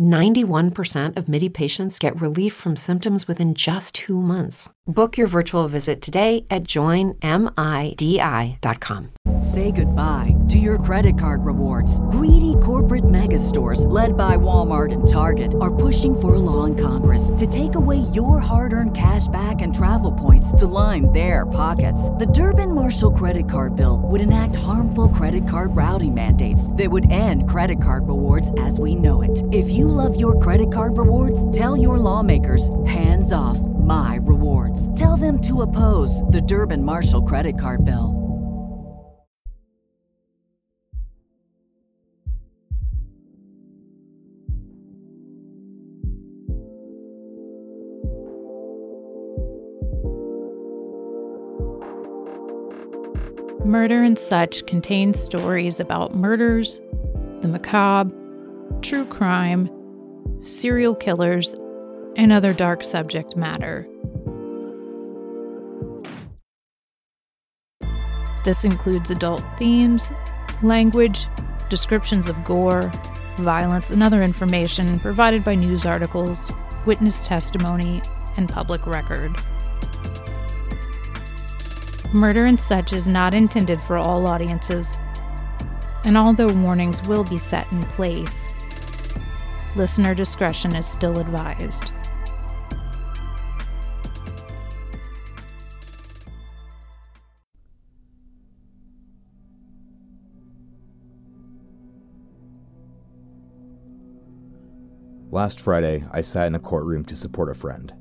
91% of MIDI patients get relief from symptoms within just two months. Book your virtual visit today at joinmidi.com. Say goodbye to your credit card rewards. Greedy corporate mega stores, led by Walmart and Target, are pushing for a law in Congress to take away your hard earned cash back and travel points to line their pockets. The Durbin Marshall credit card bill would enact harmful credit card routing mandates that would end credit card rewards as we know it. If you love your credit card rewards, tell your lawmakers hands off my rewards. Tell them to oppose the Durbin Marshall credit card bill. Murder and Such contains stories about murders, the macabre, true crime, serial killers, and other dark subject matter. This includes adult themes, language, descriptions of gore, violence, and other information provided by news articles, witness testimony, and public record. Murder and Such is not intended for all audiences, and although warnings will be set in place, listener discretion is still advised. Last Friday, I sat in a courtroom to support a friend.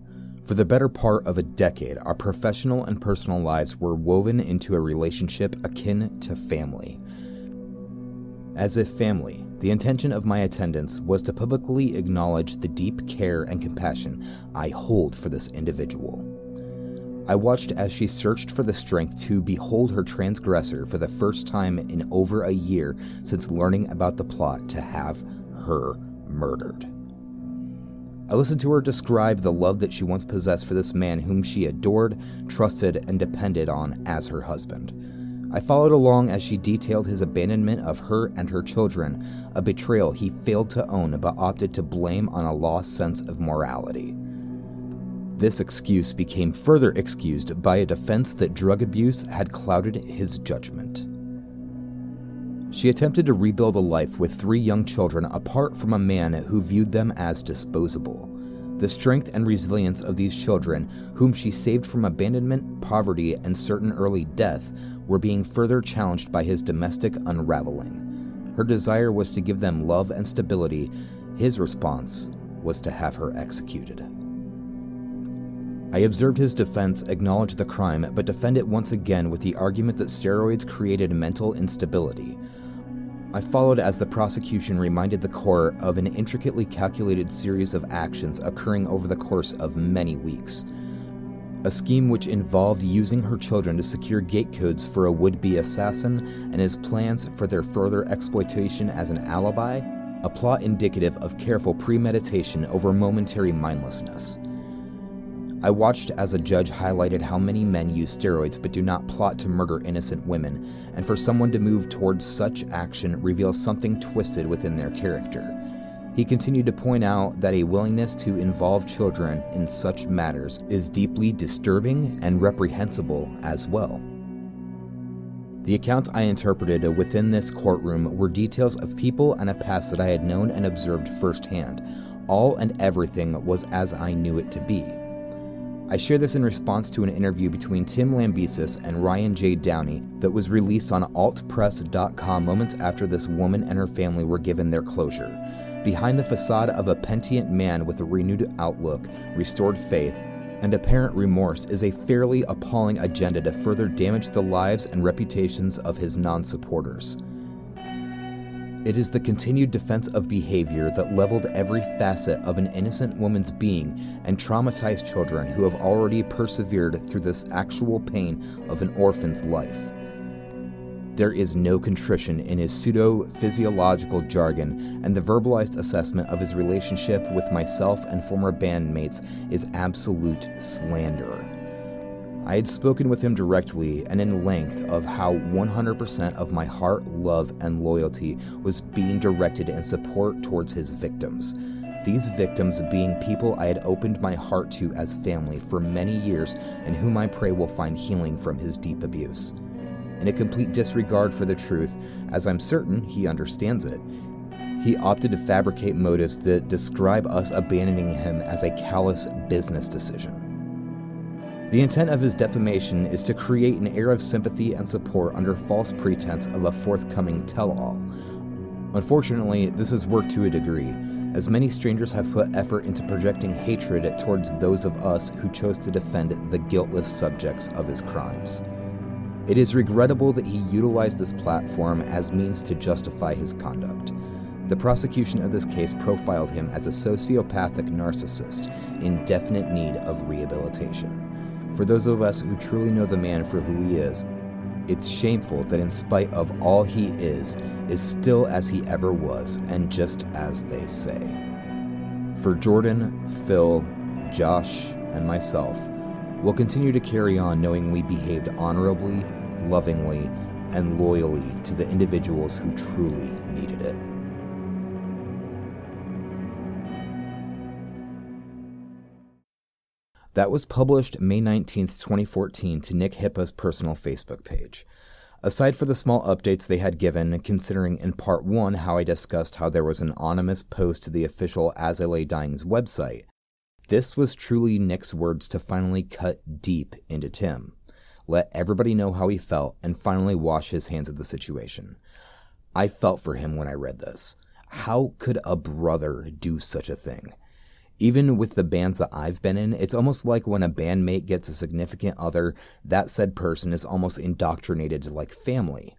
For the better part of a decade, our professional and personal lives were woven into a relationship akin to family. As if family, the intention of my attendance was to publicly acknowledge the deep care and compassion I hold for this individual. I watched as she searched for the strength to behold her transgressor for the first time in over a year since learning about the plot to have her murdered. I listened to her describe the love that she once possessed for this man whom she adored, trusted, and depended on as her husband. I followed along as she detailed his abandonment of her and her children, a betrayal he failed to own but opted to blame on a lost sense of morality. This excuse became further excused by a defense that drug abuse had clouded his judgment. She attempted to rebuild a life with three young children apart from a man who viewed them as disposable. The strength and resilience of these children, whom she saved from abandonment, poverty, and certain early death, were being further challenged by his domestic unraveling. Her desire was to give them love and stability. His response was to have her executed. I observed his defense acknowledge the crime but defend it once again with the argument that steroids created mental instability. I followed as the prosecution reminded the court of an intricately calculated series of actions occurring over the course of many weeks. A scheme which involved using her children to secure gate codes for a would be assassin and his plans for their further exploitation as an alibi, a plot indicative of careful premeditation over momentary mindlessness. I watched as a judge highlighted how many men use steroids but do not plot to murder innocent women, and for someone to move towards such action reveals something twisted within their character. He continued to point out that a willingness to involve children in such matters is deeply disturbing and reprehensible as well. The accounts I interpreted within this courtroom were details of people and a past that I had known and observed firsthand. All and everything was as I knew it to be. I share this in response to an interview between Tim Lambesis and Ryan J. Downey that was released on altpress.com moments after this woman and her family were given their closure. Behind the facade of a penitent man with a renewed outlook, restored faith, and apparent remorse is a fairly appalling agenda to further damage the lives and reputations of his non supporters. It is the continued defense of behavior that leveled every facet of an innocent woman's being and traumatized children who have already persevered through this actual pain of an orphan's life. There is no contrition in his pseudo physiological jargon, and the verbalized assessment of his relationship with myself and former bandmates is absolute slander. I had spoken with him directly and in length of how 100% of my heart, love, and loyalty was being directed in support towards his victims. These victims being people I had opened my heart to as family for many years and whom I pray will find healing from his deep abuse. In a complete disregard for the truth, as I'm certain he understands it, he opted to fabricate motives that describe us abandoning him as a callous business decision. The intent of his defamation is to create an air of sympathy and support under false pretense of a forthcoming tell all. Unfortunately, this has worked to a degree, as many strangers have put effort into projecting hatred towards those of us who chose to defend the guiltless subjects of his crimes. It is regrettable that he utilized this platform as means to justify his conduct. The prosecution of this case profiled him as a sociopathic narcissist in definite need of rehabilitation. For those of us who truly know the man for who he is, it's shameful that in spite of all he is, is still as he ever was, and just as they say. For Jordan, Phil, Josh, and myself, we'll continue to carry on knowing we behaved honorably, lovingly, and loyally to the individuals who truly needed it. That was published May 19, 2014, to Nick Hipa's personal Facebook page. Aside for the small updates they had given, considering in part one how I discussed how there was an anonymous post to the official As I Lay Dying's website, this was truly Nick's words to finally cut deep into Tim, let everybody know how he felt, and finally wash his hands of the situation. I felt for him when I read this. How could a brother do such a thing? even with the bands that I've been in, it's almost like when a bandmate gets a significant other, that said person is almost indoctrinated like family.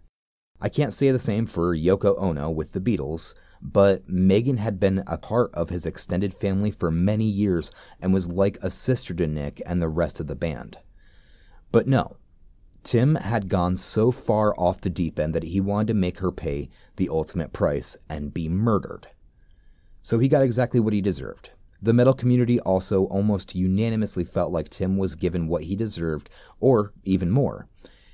I can't say the same for Yoko Ono with the Beatles, but Megan had been a part of his extended family for many years and was like a sister to Nick and the rest of the band. But no, Tim had gone so far off the deep end that he wanted to make her pay the ultimate price and be murdered. So he got exactly what he deserved. The metal community also almost unanimously felt like Tim was given what he deserved, or even more.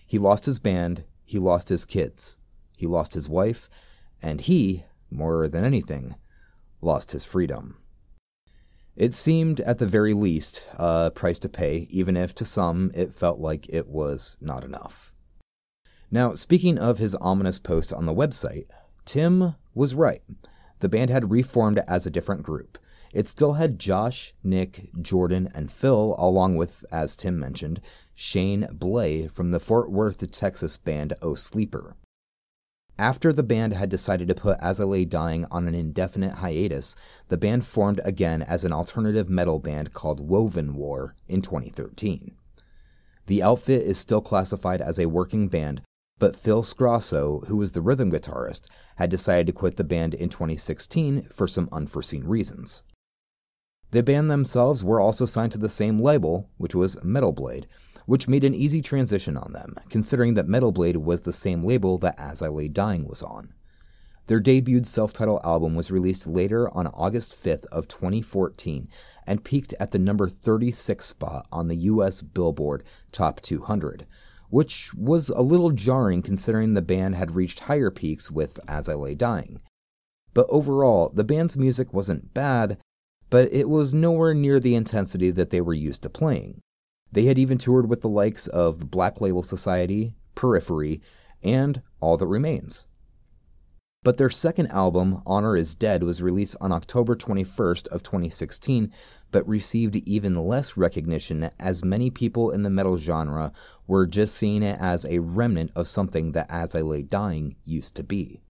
He lost his band, he lost his kids, he lost his wife, and he, more than anything, lost his freedom. It seemed, at the very least, a price to pay, even if to some it felt like it was not enough. Now, speaking of his ominous post on the website, Tim was right. The band had reformed as a different group. It still had Josh, Nick, Jordan, and Phil, along with, as Tim mentioned, Shane Blay from the Fort Worth, Texas band O Sleeper. After the band had decided to put As I Lay Dying on an indefinite hiatus, the band formed again as an alternative metal band called Woven War in 2013. The outfit is still classified as a working band, but Phil Sgrasso, who was the rhythm guitarist, had decided to quit the band in 2016 for some unforeseen reasons. The band themselves were also signed to the same label, which was Metal Blade, which made an easy transition on them, considering that Metal Blade was the same label that As I Lay Dying was on. Their debuted self-titled album was released later on August 5th of 2014 and peaked at the number 36 spot on the US Billboard Top 200, which was a little jarring considering the band had reached higher peaks with As I Lay Dying. But overall, the band's music wasn't bad, but it was nowhere near the intensity that they were used to playing. They had even toured with the likes of the Black Label Society, Periphery, and All That Remains. But their second album, Honor is Dead, was released on October 21st of 2016, but received even less recognition as many people in the metal genre were just seeing it as a remnant of something that As I Lay Dying used to be.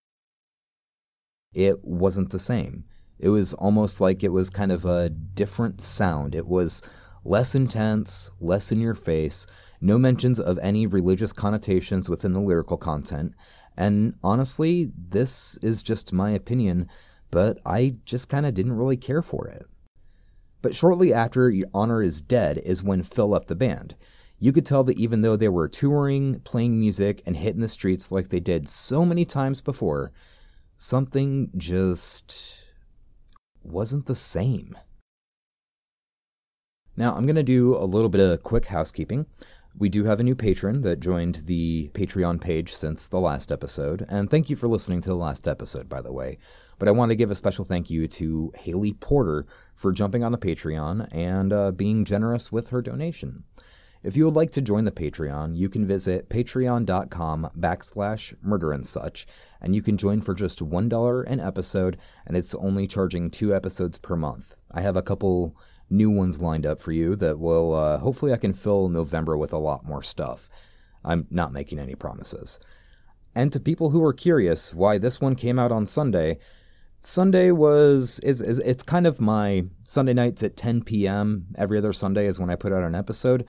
It wasn't the same. It was almost like it was kind of a different sound. It was less intense, less in your face, no mentions of any religious connotations within the lyrical content. And honestly, this is just my opinion, but I just kind of didn't really care for it. But shortly after Honor is Dead is when Phil left the band. You could tell that even though they were touring, playing music, and hitting the streets like they did so many times before, something just wasn't the same. Now, I'm going to do a little bit of quick housekeeping. We do have a new patron that joined the Patreon page since the last episode, and thank you for listening to the last episode, by the way. But I want to give a special thank you to Haley Porter for jumping on the Patreon and uh, being generous with her donation. If you would like to join the Patreon, you can visit patreon.com backslash murder and such, and you can join for just $1 an episode, and it's only charging two episodes per month. I have a couple new ones lined up for you that will, uh, hopefully, I can fill November with a lot more stuff. I'm not making any promises. And to people who are curious why this one came out on Sunday, Sunday was is, is it's kind of my Sunday nights at 10 p.m. Every other Sunday is when I put out an episode.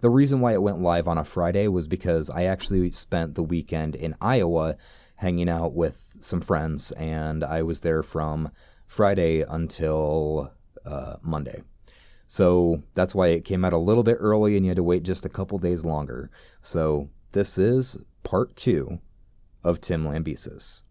The reason why it went live on a Friday was because I actually spent the weekend in Iowa hanging out with some friends, and I was there from Friday until uh, Monday. So that's why it came out a little bit early and you had to wait just a couple days longer. So this is part two of Tim Lambesis.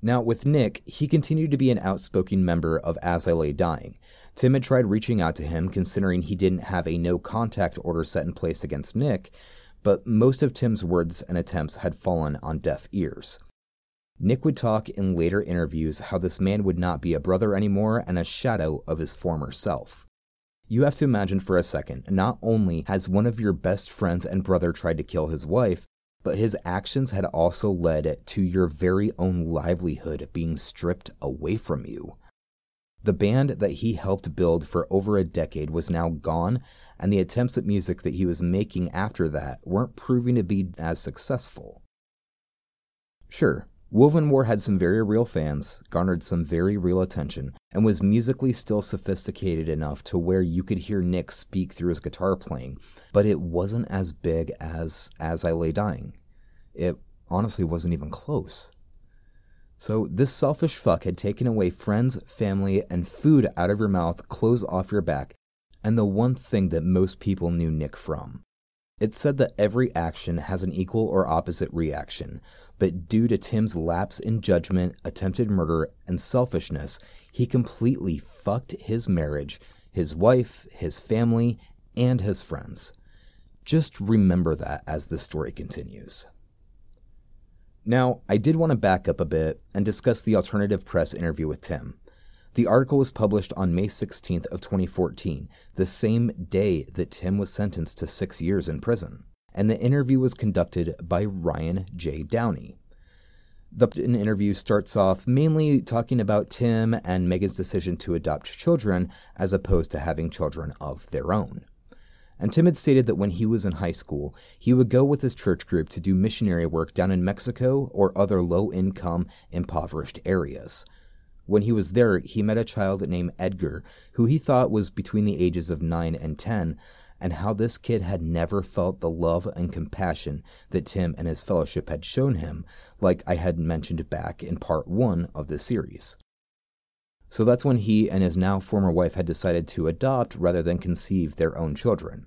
Now, with Nick, he continued to be an outspoken member of As I Lay Dying. Tim had tried reaching out to him, considering he didn't have a no contact order set in place against Nick, but most of Tim's words and attempts had fallen on deaf ears. Nick would talk in later interviews how this man would not be a brother anymore and a shadow of his former self. You have to imagine for a second, not only has one of your best friends and brother tried to kill his wife, but his actions had also led to your very own livelihood being stripped away from you. The band that he helped build for over a decade was now gone, and the attempts at music that he was making after that weren't proving to be as successful. Sure, Woven War had some very real fans, garnered some very real attention, and was musically still sophisticated enough to where you could hear Nick speak through his guitar playing, but it wasn't as big as As I Lay Dying. It honestly wasn't even close. So, this selfish fuck had taken away friends, family, and food out of your mouth, clothes off your back, and the one thing that most people knew Nick from. It said that every action has an equal or opposite reaction, but due to Tim's lapse in judgment, attempted murder, and selfishness, he completely fucked his marriage, his wife, his family, and his friends. Just remember that as the story continues. Now, I did want to back up a bit and discuss the alternative press interview with Tim. The article was published on May 16th of 2014, the same day that Tim was sentenced to 6 years in prison, and the interview was conducted by Ryan J. Downey. The interview starts off mainly talking about Tim and Megan's decision to adopt children as opposed to having children of their own. And Tim had stated that when he was in high school, he would go with his church group to do missionary work down in Mexico or other low income, impoverished areas. When he was there, he met a child named Edgar, who he thought was between the ages of 9 and 10, and how this kid had never felt the love and compassion that Tim and his fellowship had shown him, like I had mentioned back in part 1 of the series. So that's when he and his now former wife had decided to adopt rather than conceive their own children.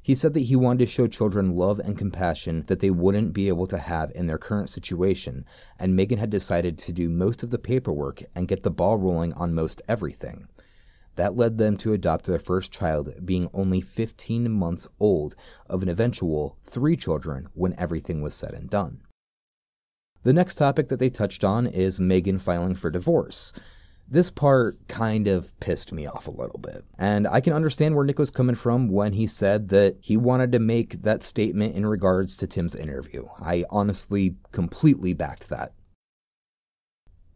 He said that he wanted to show children love and compassion that they wouldn't be able to have in their current situation, and Megan had decided to do most of the paperwork and get the ball rolling on most everything. That led them to adopt their first child, being only 15 months old, of an eventual three children when everything was said and done. The next topic that they touched on is Megan filing for divorce. This part kind of pissed me off a little bit. And I can understand where Nick was coming from when he said that he wanted to make that statement in regards to Tim's interview. I honestly completely backed that.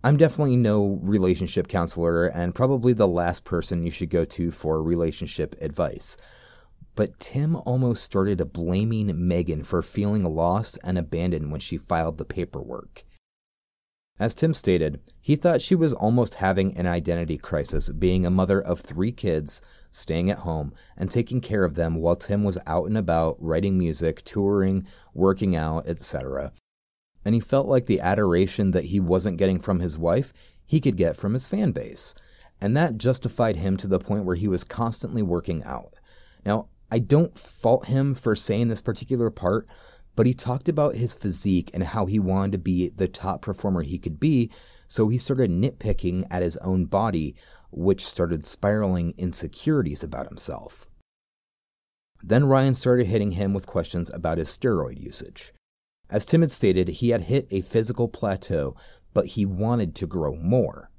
I'm definitely no relationship counselor and probably the last person you should go to for relationship advice. But Tim almost started blaming Megan for feeling lost and abandoned when she filed the paperwork. As Tim stated, he thought she was almost having an identity crisis, being a mother of three kids, staying at home, and taking care of them while Tim was out and about writing music, touring, working out, etc. And he felt like the adoration that he wasn't getting from his wife, he could get from his fan base. And that justified him to the point where he was constantly working out. Now, I don't fault him for saying this particular part, but he talked about his physique and how he wanted to be the top performer he could be, so he started nitpicking at his own body, which started spiraling insecurities about himself. Then Ryan started hitting him with questions about his steroid usage. As Tim had stated, he had hit a physical plateau, but he wanted to grow more.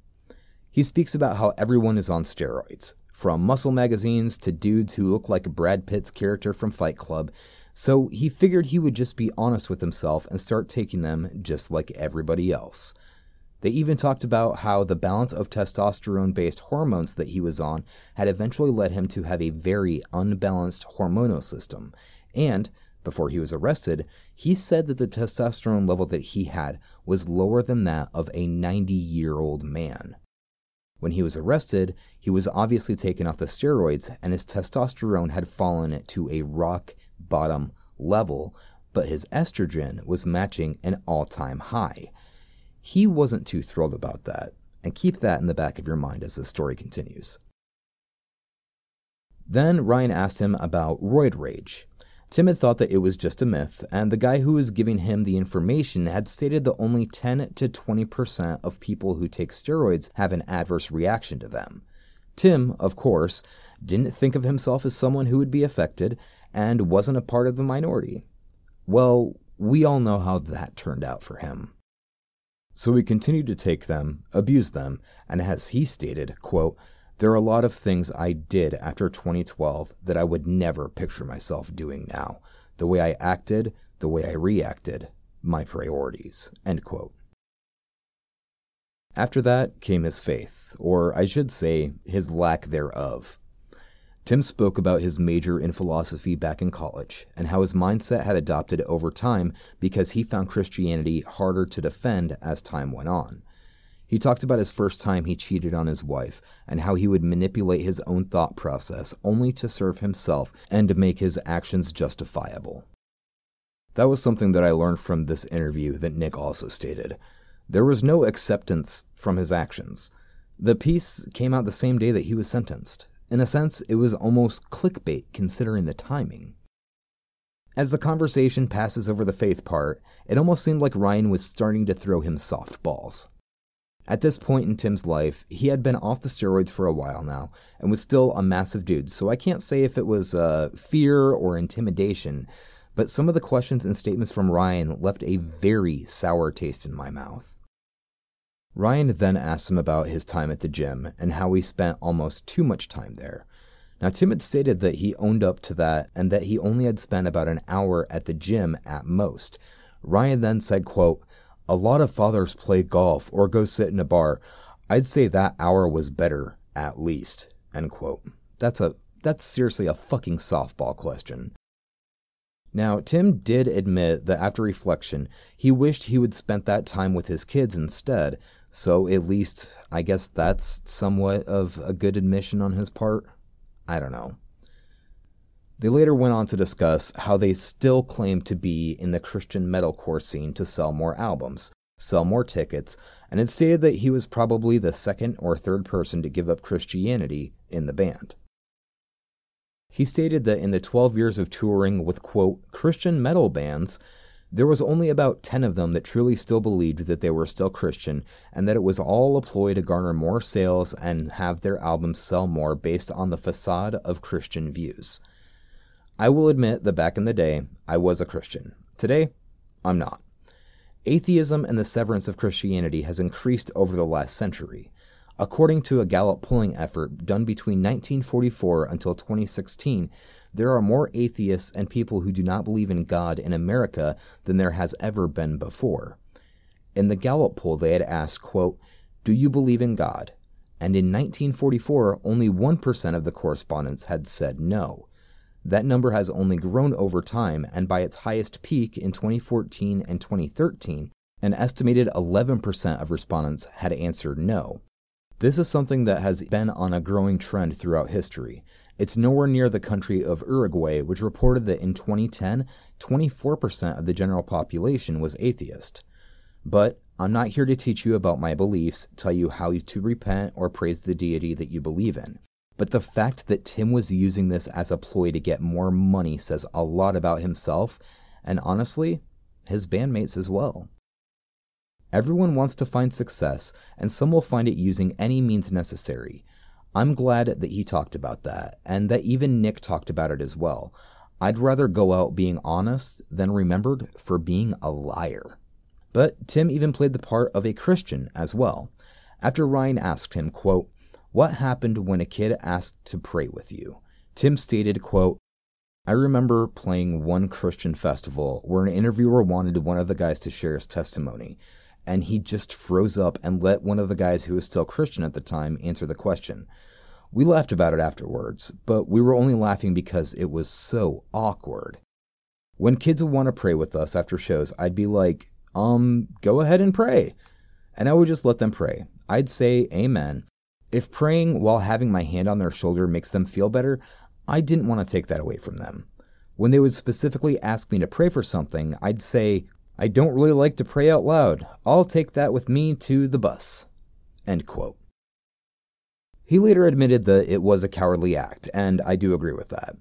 He speaks about how everyone is on steroids, from muscle magazines to dudes who look like Brad Pitt's character from Fight Club, so he figured he would just be honest with himself and start taking them just like everybody else. They even talked about how the balance of testosterone based hormones that he was on had eventually led him to have a very unbalanced hormonal system. And, before he was arrested, he said that the testosterone level that he had was lower than that of a 90 year old man. When he was arrested, he was obviously taken off the steroids and his testosterone had fallen to a rock bottom level, but his estrogen was matching an all time high. He wasn't too thrilled about that, and keep that in the back of your mind as the story continues. Then Ryan asked him about roid rage. Tim had thought that it was just a myth, and the guy who was giving him the information had stated that only 10 to 20% of people who take steroids have an adverse reaction to them. Tim, of course, didn't think of himself as someone who would be affected and wasn't a part of the minority. Well, we all know how that turned out for him. So he continued to take them, abuse them, and as he stated, quote, there are a lot of things I did after 2012 that I would never picture myself doing now. The way I acted, the way I reacted, my priorities. End quote. After that came his faith, or I should say, his lack thereof. Tim spoke about his major in philosophy back in college and how his mindset had adopted over time because he found Christianity harder to defend as time went on. He talked about his first time he cheated on his wife and how he would manipulate his own thought process only to serve himself and to make his actions justifiable. That was something that I learned from this interview that Nick also stated. There was no acceptance from his actions. The piece came out the same day that he was sentenced. In a sense, it was almost clickbait considering the timing. As the conversation passes over the faith part, it almost seemed like Ryan was starting to throw him softballs. At this point in Tim's life, he had been off the steroids for a while now and was still a massive dude, so I can't say if it was uh, fear or intimidation, but some of the questions and statements from Ryan left a very sour taste in my mouth. Ryan then asked him about his time at the gym and how he spent almost too much time there. Now, Tim had stated that he owned up to that and that he only had spent about an hour at the gym at most. Ryan then said, quote, a lot of fathers play golf or go sit in a bar. I'd say that hour was better, at least. End quote. That's a that's seriously a fucking softball question. Now, Tim did admit that after reflection, he wished he would spent that time with his kids instead, so at least I guess that's somewhat of a good admission on his part. I don't know. They later went on to discuss how they still claim to be in the Christian metalcore scene to sell more albums, sell more tickets, and it stated that he was probably the second or third person to give up Christianity in the band. He stated that in the 12 years of touring with, quote, Christian metal bands, there was only about 10 of them that truly still believed that they were still Christian and that it was all a ploy to garner more sales and have their albums sell more based on the facade of Christian views. I will admit that back in the day, I was a Christian. Today, I'm not. Atheism and the severance of Christianity has increased over the last century. According to a Gallup polling effort done between 1944 until 2016, there are more atheists and people who do not believe in God in America than there has ever been before. In the Gallup poll, they had asked, quote, Do you believe in God? And in 1944, only 1% of the correspondents had said no. That number has only grown over time, and by its highest peak in 2014 and 2013, an estimated 11% of respondents had answered no. This is something that has been on a growing trend throughout history. It's nowhere near the country of Uruguay, which reported that in 2010, 24% of the general population was atheist. But I'm not here to teach you about my beliefs, tell you how to repent, or praise the deity that you believe in. But the fact that Tim was using this as a ploy to get more money says a lot about himself, and honestly, his bandmates as well. Everyone wants to find success, and some will find it using any means necessary. I'm glad that he talked about that, and that even Nick talked about it as well. I'd rather go out being honest than remembered for being a liar. But Tim even played the part of a Christian as well. After Ryan asked him, quote, what happened when a kid asked to pray with you? Tim stated, quote, I remember playing one Christian festival where an interviewer wanted one of the guys to share his testimony, and he just froze up and let one of the guys who was still Christian at the time answer the question. We laughed about it afterwards, but we were only laughing because it was so awkward. When kids would want to pray with us after shows, I'd be like, um, go ahead and pray. And I would just let them pray. I'd say amen, if praying while having my hand on their shoulder makes them feel better, I didn't want to take that away from them. When they would specifically ask me to pray for something, I'd say, I don't really like to pray out loud. I'll take that with me to the bus. End quote. He later admitted that it was a cowardly act, and I do agree with that.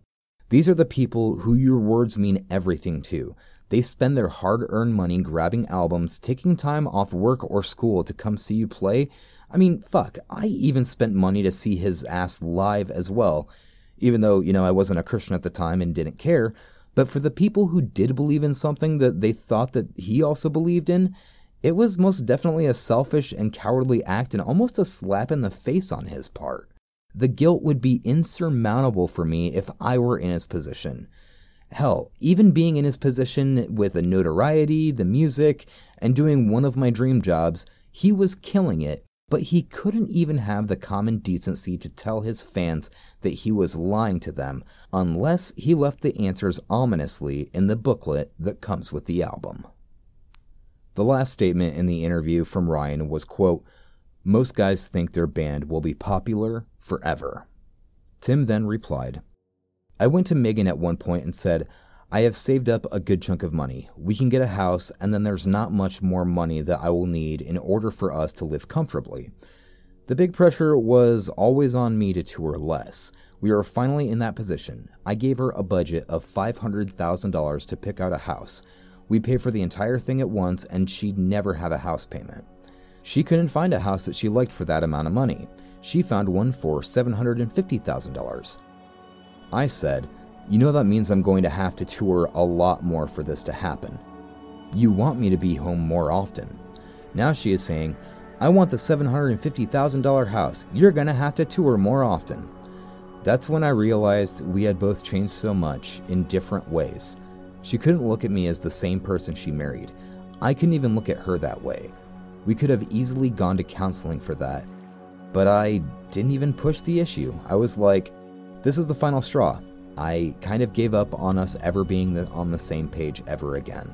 These are the people who your words mean everything to. They spend their hard earned money grabbing albums, taking time off work or school to come see you play, I mean, fuck, I even spent money to see his ass live as well, even though, you know, I wasn't a Christian at the time and didn't care. But for the people who did believe in something that they thought that he also believed in, it was most definitely a selfish and cowardly act and almost a slap in the face on his part. The guilt would be insurmountable for me if I were in his position. Hell, even being in his position with the notoriety, the music, and doing one of my dream jobs, he was killing it but he couldn't even have the common decency to tell his fans that he was lying to them unless he left the answers ominously in the booklet that comes with the album. The last statement in the interview from Ryan was quote, "Most guys think their band will be popular forever." Tim then replied, "I went to Megan at one point and said, I have saved up a good chunk of money. We can get a house, and then there's not much more money that I will need in order for us to live comfortably. The big pressure was always on me to tour less. We are finally in that position. I gave her a budget of $500,000 to pick out a house. We pay for the entire thing at once, and she'd never have a house payment. She couldn't find a house that she liked for that amount of money. She found one for $750,000. I said, you know that means I'm going to have to tour a lot more for this to happen. You want me to be home more often. Now she is saying, I want the $750,000 house. You're going to have to tour more often. That's when I realized we had both changed so much in different ways. She couldn't look at me as the same person she married. I couldn't even look at her that way. We could have easily gone to counseling for that. But I didn't even push the issue. I was like, this is the final straw. I kind of gave up on us ever being on the same page ever again.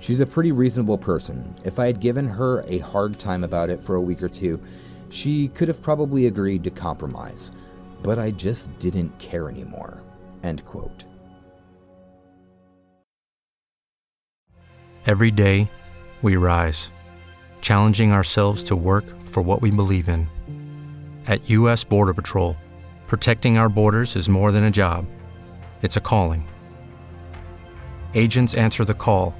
She's a pretty reasonable person. If I had given her a hard time about it for a week or two, she could have probably agreed to compromise. But I just didn't care anymore. End quote. Every day, we rise, challenging ourselves to work for what we believe in. At U.S. Border Patrol, protecting our borders is more than a job it's a calling. Agents answer the call,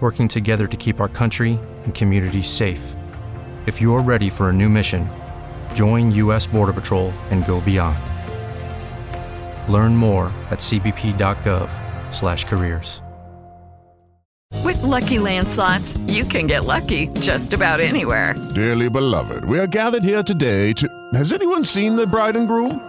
working together to keep our country and communities safe. If you're ready for a new mission, join U.S. Border Patrol and go beyond. Learn more at cbp.gov/careers. With Lucky Land slots, you can get lucky just about anywhere. Dearly beloved, we are gathered here today to. Has anyone seen the bride and groom?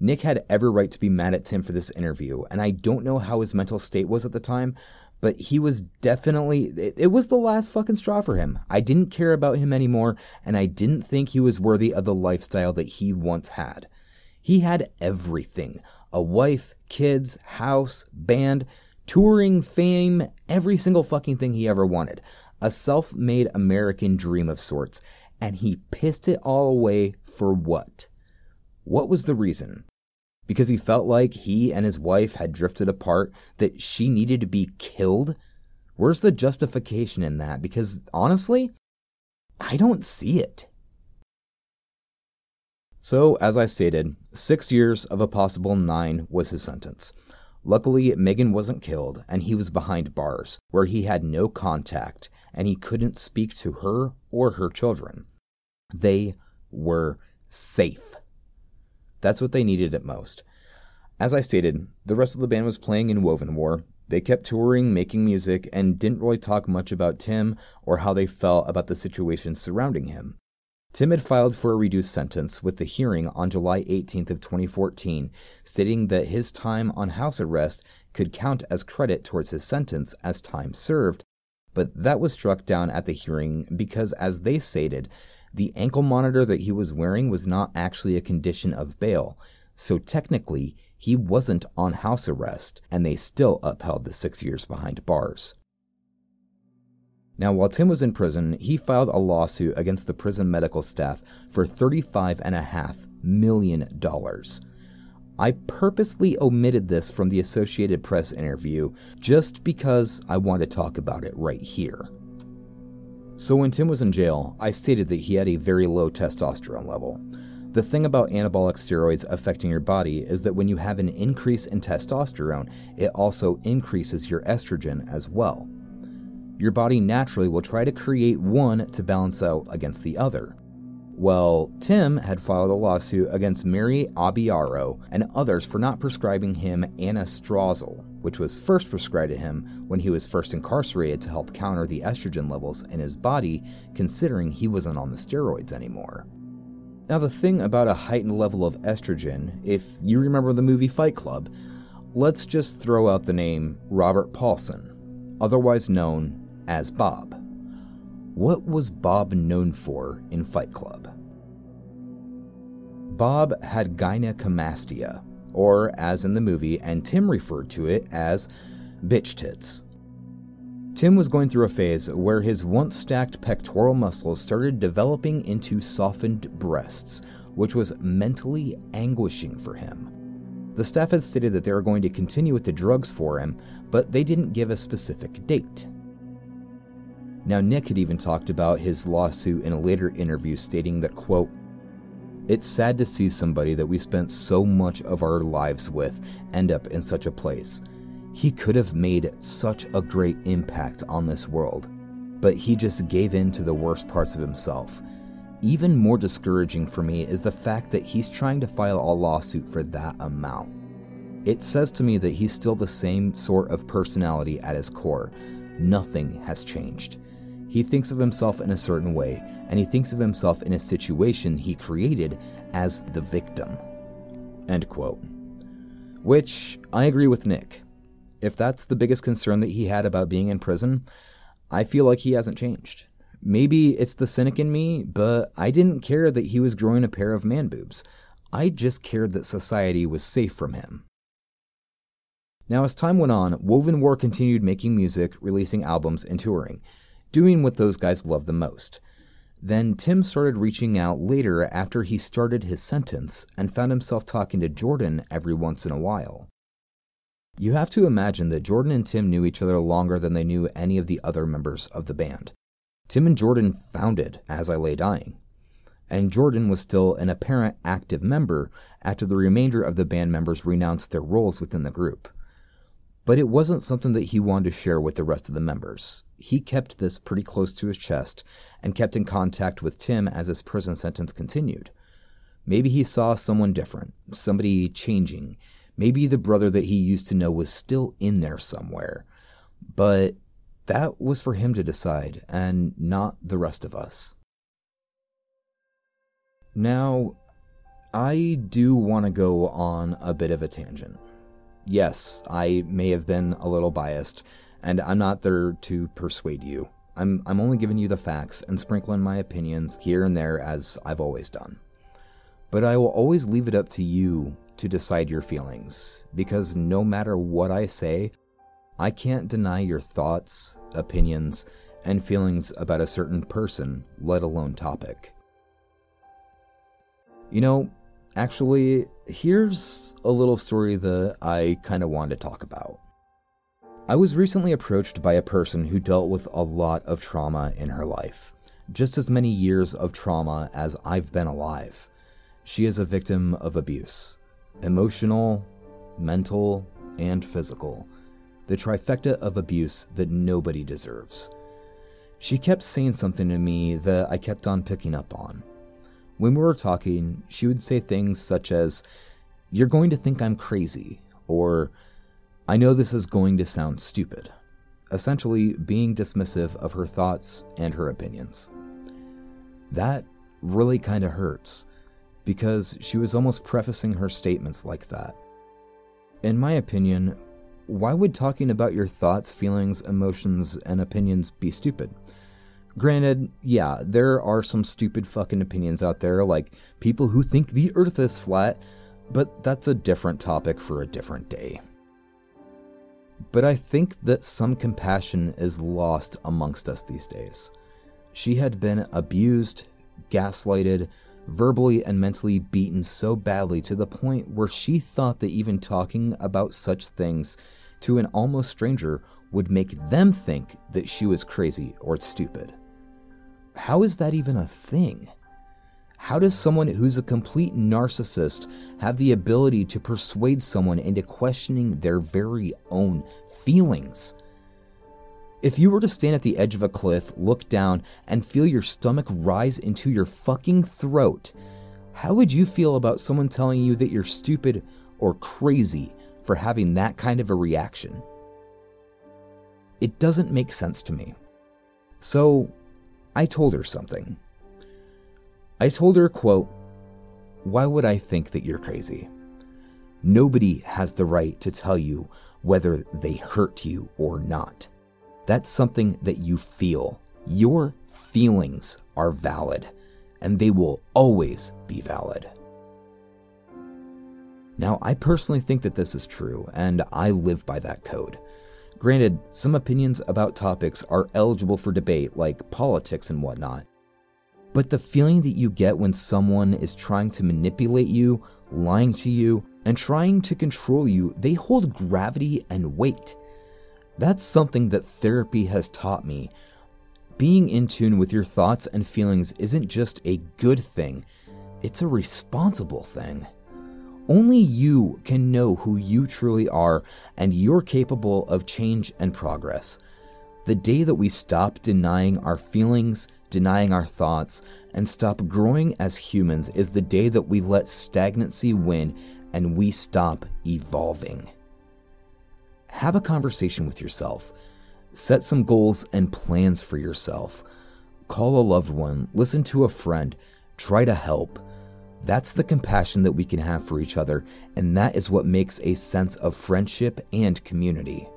Nick had every right to be mad at Tim for this interview, and I don't know how his mental state was at the time, but he was definitely, it, it, was the last fucking straw for him. I didn't care about him anymore, and I didn't think he was worthy of the lifestyle that he once had. He had everything a wife, kids, house, band, touring, fame, every single fucking thing he ever wanted. A self made American dream of sorts. And he pissed it all away for what? What was the reason? Because he felt like he and his wife had drifted apart, that she needed to be killed? Where's the justification in that? Because honestly, I don't see it. So, as I stated, six years of a possible nine was his sentence. Luckily, Megan wasn't killed, and he was behind bars, where he had no contact, and he couldn't speak to her or her children. They were safe. That's what they needed at most. As I stated, the rest of the band was playing in Woven War. They kept touring, making music, and didn't really talk much about Tim or how they felt about the situation surrounding him. Tim had filed for a reduced sentence with the hearing on July 18th of 2014, stating that his time on house arrest could count as credit towards his sentence as time served, but that was struck down at the hearing because as they stated, the ankle monitor that he was wearing was not actually a condition of bail, so technically he wasn't on house arrest, and they still upheld the six years behind bars. Now, while Tim was in prison, he filed a lawsuit against the prison medical staff for $35.5 million. I purposely omitted this from the Associated Press interview just because I want to talk about it right here. So, when Tim was in jail, I stated that he had a very low testosterone level. The thing about anabolic steroids affecting your body is that when you have an increase in testosterone, it also increases your estrogen as well. Your body naturally will try to create one to balance out against the other. Well, Tim had filed a lawsuit against Mary Abiaro and others for not prescribing him anastrozole, which was first prescribed to him when he was first incarcerated to help counter the estrogen levels in his body, considering he wasn't on the steroids anymore. Now, the thing about a heightened level of estrogen, if you remember the movie Fight Club, let's just throw out the name Robert Paulson, otherwise known as Bob. What was Bob known for in Fight Club? Bob had gynecomastia, or as in the movie, and Tim referred to it as bitch tits. Tim was going through a phase where his once stacked pectoral muscles started developing into softened breasts, which was mentally anguishing for him. The staff had stated that they were going to continue with the drugs for him, but they didn't give a specific date. Now, Nick had even talked about his lawsuit in a later interview, stating that, quote, It's sad to see somebody that we spent so much of our lives with end up in such a place. He could have made such a great impact on this world, but he just gave in to the worst parts of himself. Even more discouraging for me is the fact that he's trying to file a lawsuit for that amount. It says to me that he's still the same sort of personality at his core. Nothing has changed. He thinks of himself in a certain way, and he thinks of himself in a situation he created as the victim. End quote. Which I agree with Nick if that's the biggest concern that he had about being in prison, I feel like he hasn't changed. Maybe it's the cynic in me, but I didn't care that he was growing a pair of man boobs. I just cared that society was safe from him. Now, as time went on, Woven War continued making music, releasing albums, and touring, doing what those guys love the most. Then Tim started reaching out later after he started his sentence and found himself talking to Jordan every once in a while. You have to imagine that Jordan and Tim knew each other longer than they knew any of the other members of the band. Tim and Jordan founded As I Lay Dying, and Jordan was still an apparent active member after the remainder of the band members renounced their roles within the group. But it wasn't something that he wanted to share with the rest of the members. He kept this pretty close to his chest and kept in contact with Tim as his prison sentence continued. Maybe he saw someone different, somebody changing, Maybe the brother that he used to know was still in there somewhere. But that was for him to decide, and not the rest of us. Now, I do want to go on a bit of a tangent. Yes, I may have been a little biased, and I'm not there to persuade you. I'm, I'm only giving you the facts and sprinkling my opinions here and there as I've always done. But I will always leave it up to you to decide your feelings, because no matter what I say, I can't deny your thoughts, opinions, and feelings about a certain person, let alone topic. You know, actually, here's a little story that I kind of wanted to talk about. I was recently approached by a person who dealt with a lot of trauma in her life, just as many years of trauma as I've been alive. She is a victim of abuse emotional, mental, and physical. The trifecta of abuse that nobody deserves. She kept saying something to me that I kept on picking up on. When we were talking, she would say things such as, You're going to think I'm crazy, or I know this is going to sound stupid. Essentially, being dismissive of her thoughts and her opinions. That really kind of hurts because she was almost prefacing her statements like that. In my opinion, why would talking about your thoughts, feelings, emotions, and opinions be stupid? Granted, yeah, there are some stupid fucking opinions out there, like people who think the earth is flat, but that's a different topic for a different day. But I think that some compassion is lost amongst us these days. She had been abused, gaslighted, verbally and mentally beaten so badly to the point where she thought that even talking about such things to an almost stranger would make them think that she was crazy or stupid. How is that even a thing? How does someone who's a complete narcissist have the ability to persuade someone into questioning their very own feelings? If you were to stand at the edge of a cliff, look down, and feel your stomach rise into your fucking throat, how would you feel about someone telling you that you're stupid or crazy for having that kind of a reaction? It doesn't make sense to me. So, I told her something. I told her, quote, Why would I think that you're crazy? Nobody has the right to tell you whether they hurt you or not. That's something that you feel. Your feelings are valid, and they will always be valid. Now, I personally think that this is true, and I live by that code. Granted, some opinions about topics are eligible for debate, like politics and whatnot. But the feeling that you get when someone is trying to manipulate you, lying to you, and trying to control you, they hold gravity and weight. That's something that therapy has taught me. Being in tune with your thoughts and feelings isn't just a good thing, it's a responsible thing. Only you can know who you truly are, and you're capable of change and progress. The day that we stop denying our feelings, denying our thoughts, and stop growing as humans is the day that we let stagnancy win and we stop evolving. Have a conversation with yourself. Set some goals and plans for yourself. Call a loved one, listen to a friend, try to help. That's the compassion that we can have for each other, and that is what makes a sense of friendship and community.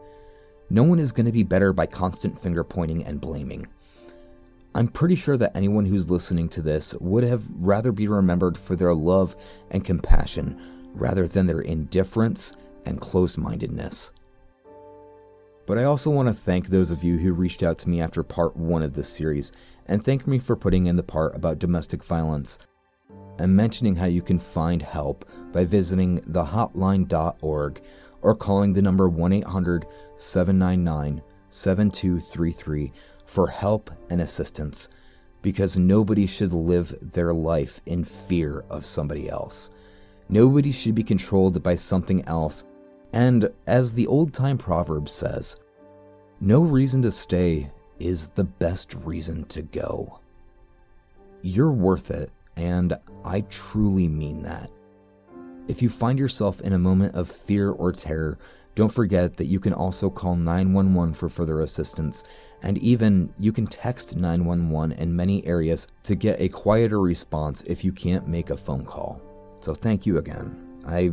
No one is going to be better by constant finger pointing and blaming. I'm pretty sure that anyone who's listening to this would have rather be remembered for their love and compassion rather than their indifference and close mindedness. But I also want to thank those of you who reached out to me after part one of this series and thank me for putting in the part about domestic violence and mentioning how you can find help by visiting thehotline.org or calling the number 1 800 799 7233 for help and assistance because nobody should live their life in fear of somebody else. Nobody should be controlled by something else and as the old time proverb says, no reason to stay is the best reason to go. You're worth it, and I truly mean that. If you find yourself in a moment of fear or terror, don't forget that you can also call 911 for further assistance, and even you can text 911 in many areas to get a quieter response if you can't make a phone call. So, thank you again. I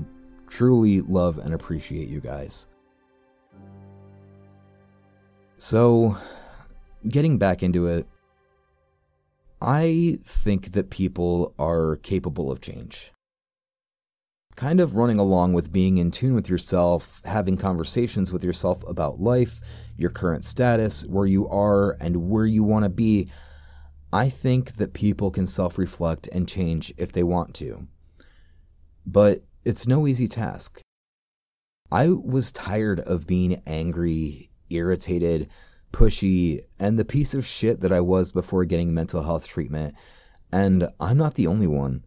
truly love and appreciate you guys. So, getting back into it, I think that people are capable of change. kind of running along with being in tune with yourself, having conversations with yourself about life, your current status, where you are, and where you want to be, I think that people can self reflect and change if they want to. But it's no easy task. I was tired of being angry, irritated, pushy, and the piece of shit that I was before getting mental health treatment, and I'm not the only one.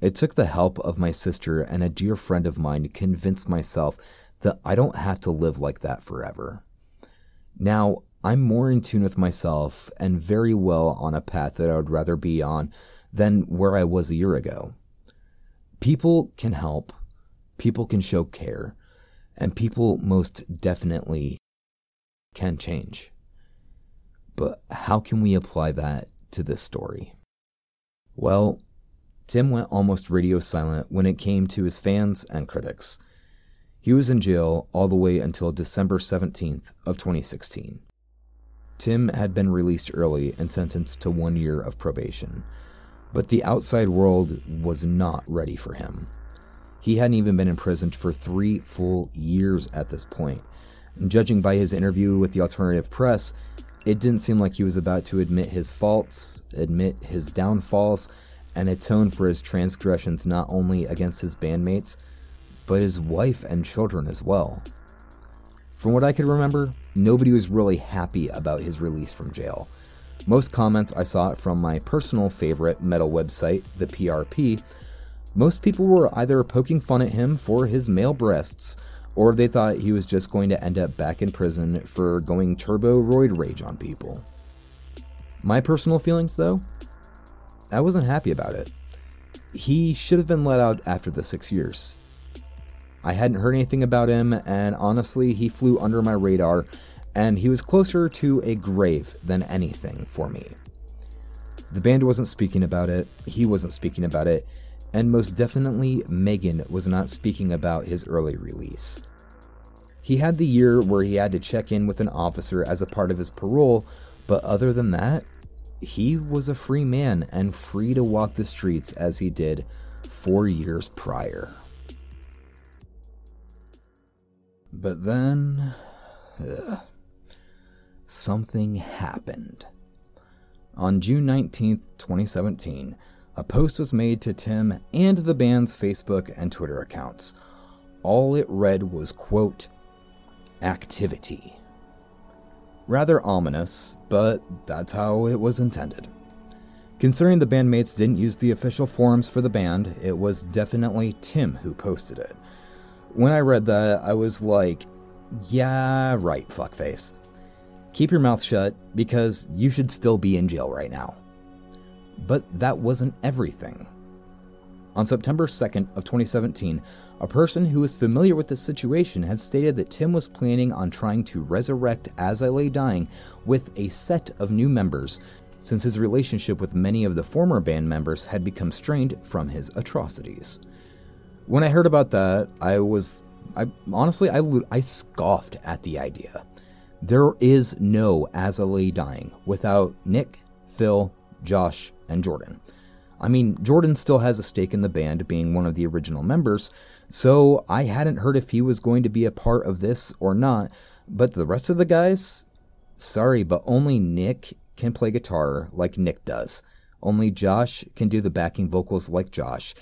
It took the help of my sister and a dear friend of mine to convince myself that I don't have to live like that forever. Now, I'm more in tune with myself and very well on a path that I would rather be on than where I was a year ago. People can help, people can show care, and people most definitely can change. But how can we apply that to this story? Well, Tim went almost radio silent when it came to his fans and critics. He was in jail all the way until December 17th of 2016. Tim had been released early and sentenced to 1 year of probation, but the outside world was not ready for him. He hadn't even been imprisoned for 3 full years at this point. Judging by his interview with the alternative press, it didn't seem like he was about to admit his faults, admit his downfalls, and atone for his transgressions not only against his bandmates, but his wife and children as well. From what I could remember, nobody was really happy about his release from jail. Most comments I saw from my personal favorite metal website, the PRP, most people were either poking fun at him for his male breasts, or they thought he was just going to end up back in prison for going turbo roid rage on people. My personal feelings, though, I wasn't happy about it. He should have been let out after the six years. I hadn't heard anything about him, and honestly, he flew under my radar, and he was closer to a grave than anything for me. The band wasn't speaking about it, he wasn't speaking about it, and most definitely, Megan was not speaking about his early release. He had the year where he had to check in with an officer as a part of his parole, but other than that, he was a free man and free to walk the streets as he did four years prior. But then, ugh, something happened. On June 19th, 2017, a post was made to Tim and the band's Facebook and Twitter accounts. All it read was, quote, activity. Rather ominous, but that's how it was intended. Considering the bandmates didn't use the official forums for the band, it was definitely Tim who posted it. When I read that, I was like, yeah, right, fuckface. Keep your mouth shut because you should still be in jail right now. But that wasn't everything. On September 2nd of 2017, a person who was familiar with the situation had stated that Tim was planning on trying to resurrect As I Lay Dying with a set of new members, since his relationship with many of the former band members had become strained from his atrocities. When I heard about that, I was, I honestly, I, I scoffed at the idea. There is no As I Lay Dying without Nick, Phil, Josh, and Jordan. I mean, Jordan still has a stake in the band, being one of the original members, so I hadn't heard if he was going to be a part of this or not. But the rest of the guys, sorry, but only Nick can play guitar like Nick does. Only Josh can do the backing vocals like Josh.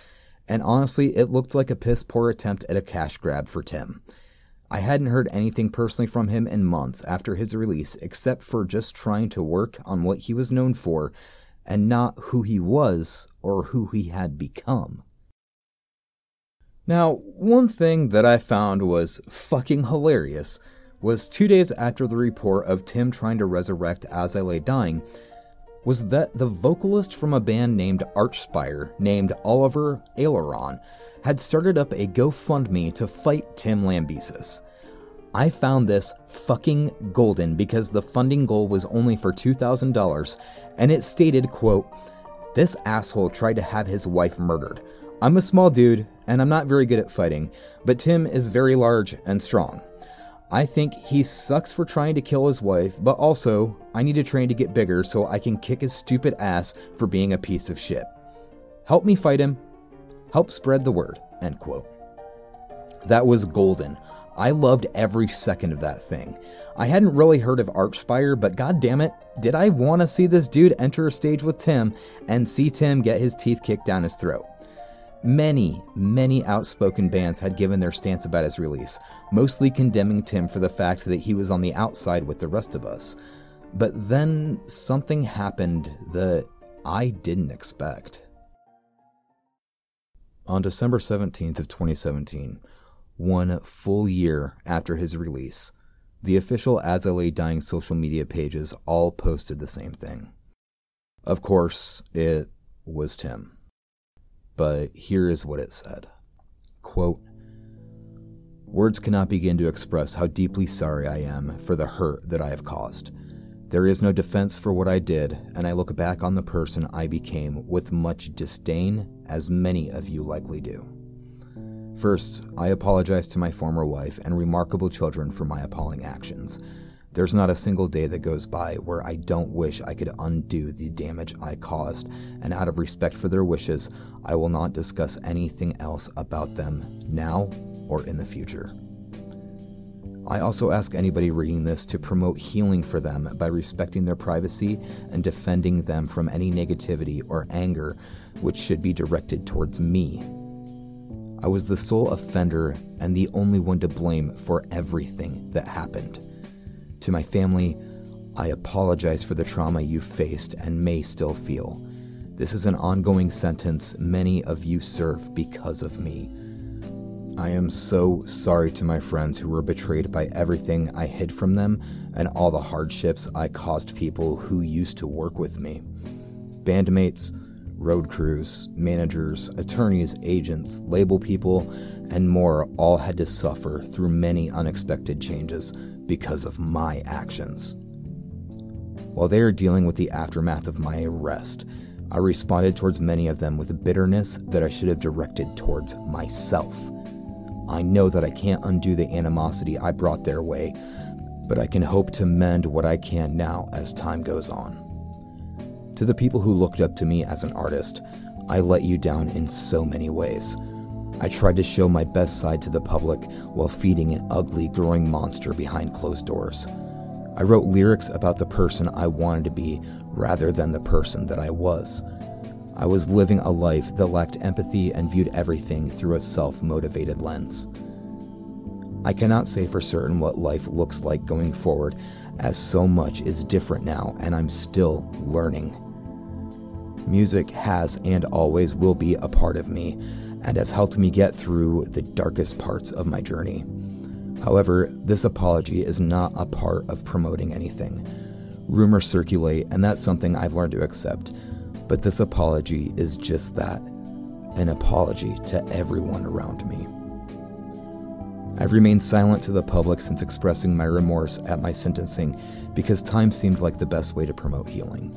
And honestly, it looked like a piss poor attempt at a cash grab for Tim. I hadn't heard anything personally from him in months after his release, except for just trying to work on what he was known for and not who he was or who he had become. Now, one thing that I found was fucking hilarious was two days after the report of Tim trying to resurrect As I Lay Dying, was that the vocalist from a band named Archspire, named Oliver Aleron, had started up a GoFundMe to fight Tim Lambesis. I found this fucking golden because the funding goal was only for $2,000 and it stated, quote, this asshole tried to have his wife murdered. I'm a small dude and I'm not very good at fighting, but Tim is very large and strong. I think he sucks for trying to kill his wife, but also I need to train to get bigger so I can kick his stupid ass for being a piece of shit. Help me fight him. Help spread the word. End quote. That was golden. I loved every second of that thing. I hadn't really heard of Archspire, but god damn it, did I want to see this dude enter a stage with Tim and see Tim get his teeth kicked down his throat. Many, many outspoken bands had given their stance about his release, mostly condemning Tim for the fact that he was on the outside with the rest of us. But then something happened that I didn't expect. On December 17th of 2017, one full year after his release, the official As I Lay Dying social media pages all posted the same thing. Of course, it was Tim but here is what it said Quote, Words cannot begin to express how deeply sorry I am for the hurt that I have caused. There is no defense for what I did, and I look back on the person I became with much disdain, as many of you likely do. First, I apologize to my former wife and remarkable children for my appalling actions. There's not a single day that goes by where I don't wish I could undo the damage I caused, and out of respect for their wishes, I will not discuss anything else about them now or in the future. I also ask anybody reading this to promote healing for them by respecting their privacy and defending them from any negativity or anger which should be directed towards me. I was the sole offender and the only one to blame for everything that happened. To my family, I apologize for the trauma you faced and may still feel. This is an ongoing sentence many of you serve because of me. I am so sorry to my friends who were betrayed by everything I hid from them and all the hardships I caused people who used to work with me. Bandmates, road crews, managers, attorneys, agents, label people, and more all had to suffer through many unexpected changes because of my actions. While they are dealing with the aftermath of my arrest, I responded towards many of them with bitterness that I should have directed towards myself. I know that I can't undo the animosity I brought their way, but I can hope to mend what I can now as time goes on. To the people who looked up to me as an artist, I let you down in so many ways. I tried to show my best side to the public while feeding an ugly, growing monster behind closed doors. I wrote lyrics about the person I wanted to be rather than the person that I was. I was living a life that lacked empathy and viewed everything through a self motivated lens. I cannot say for certain what life looks like going forward, as so much is different now and I'm still learning. Music has and always will be a part of me, and has helped me get through the darkest parts of my journey. However, this apology is not a part of promoting anything. Rumors circulate, and that's something I've learned to accept. But this apology is just that an apology to everyone around me. I've remained silent to the public since expressing my remorse at my sentencing because time seemed like the best way to promote healing.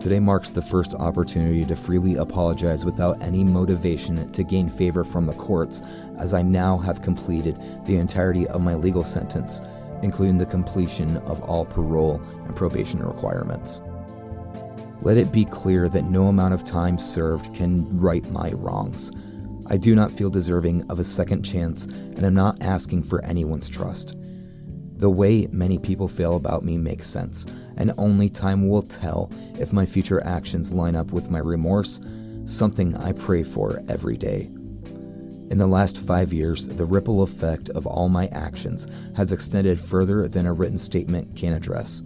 Today marks the first opportunity to freely apologize without any motivation to gain favor from the courts, as I now have completed the entirety of my legal sentence, including the completion of all parole and probation requirements. Let it be clear that no amount of time served can right my wrongs. I do not feel deserving of a second chance, and I'm not asking for anyone's trust. The way many people feel about me makes sense, and only time will tell if my future actions line up with my remorse, something I pray for every day. In the last five years, the ripple effect of all my actions has extended further than a written statement can address.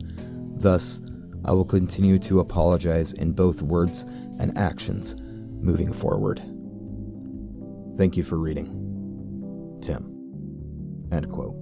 Thus, I will continue to apologize in both words and actions moving forward. Thank you for reading. Tim. End quote.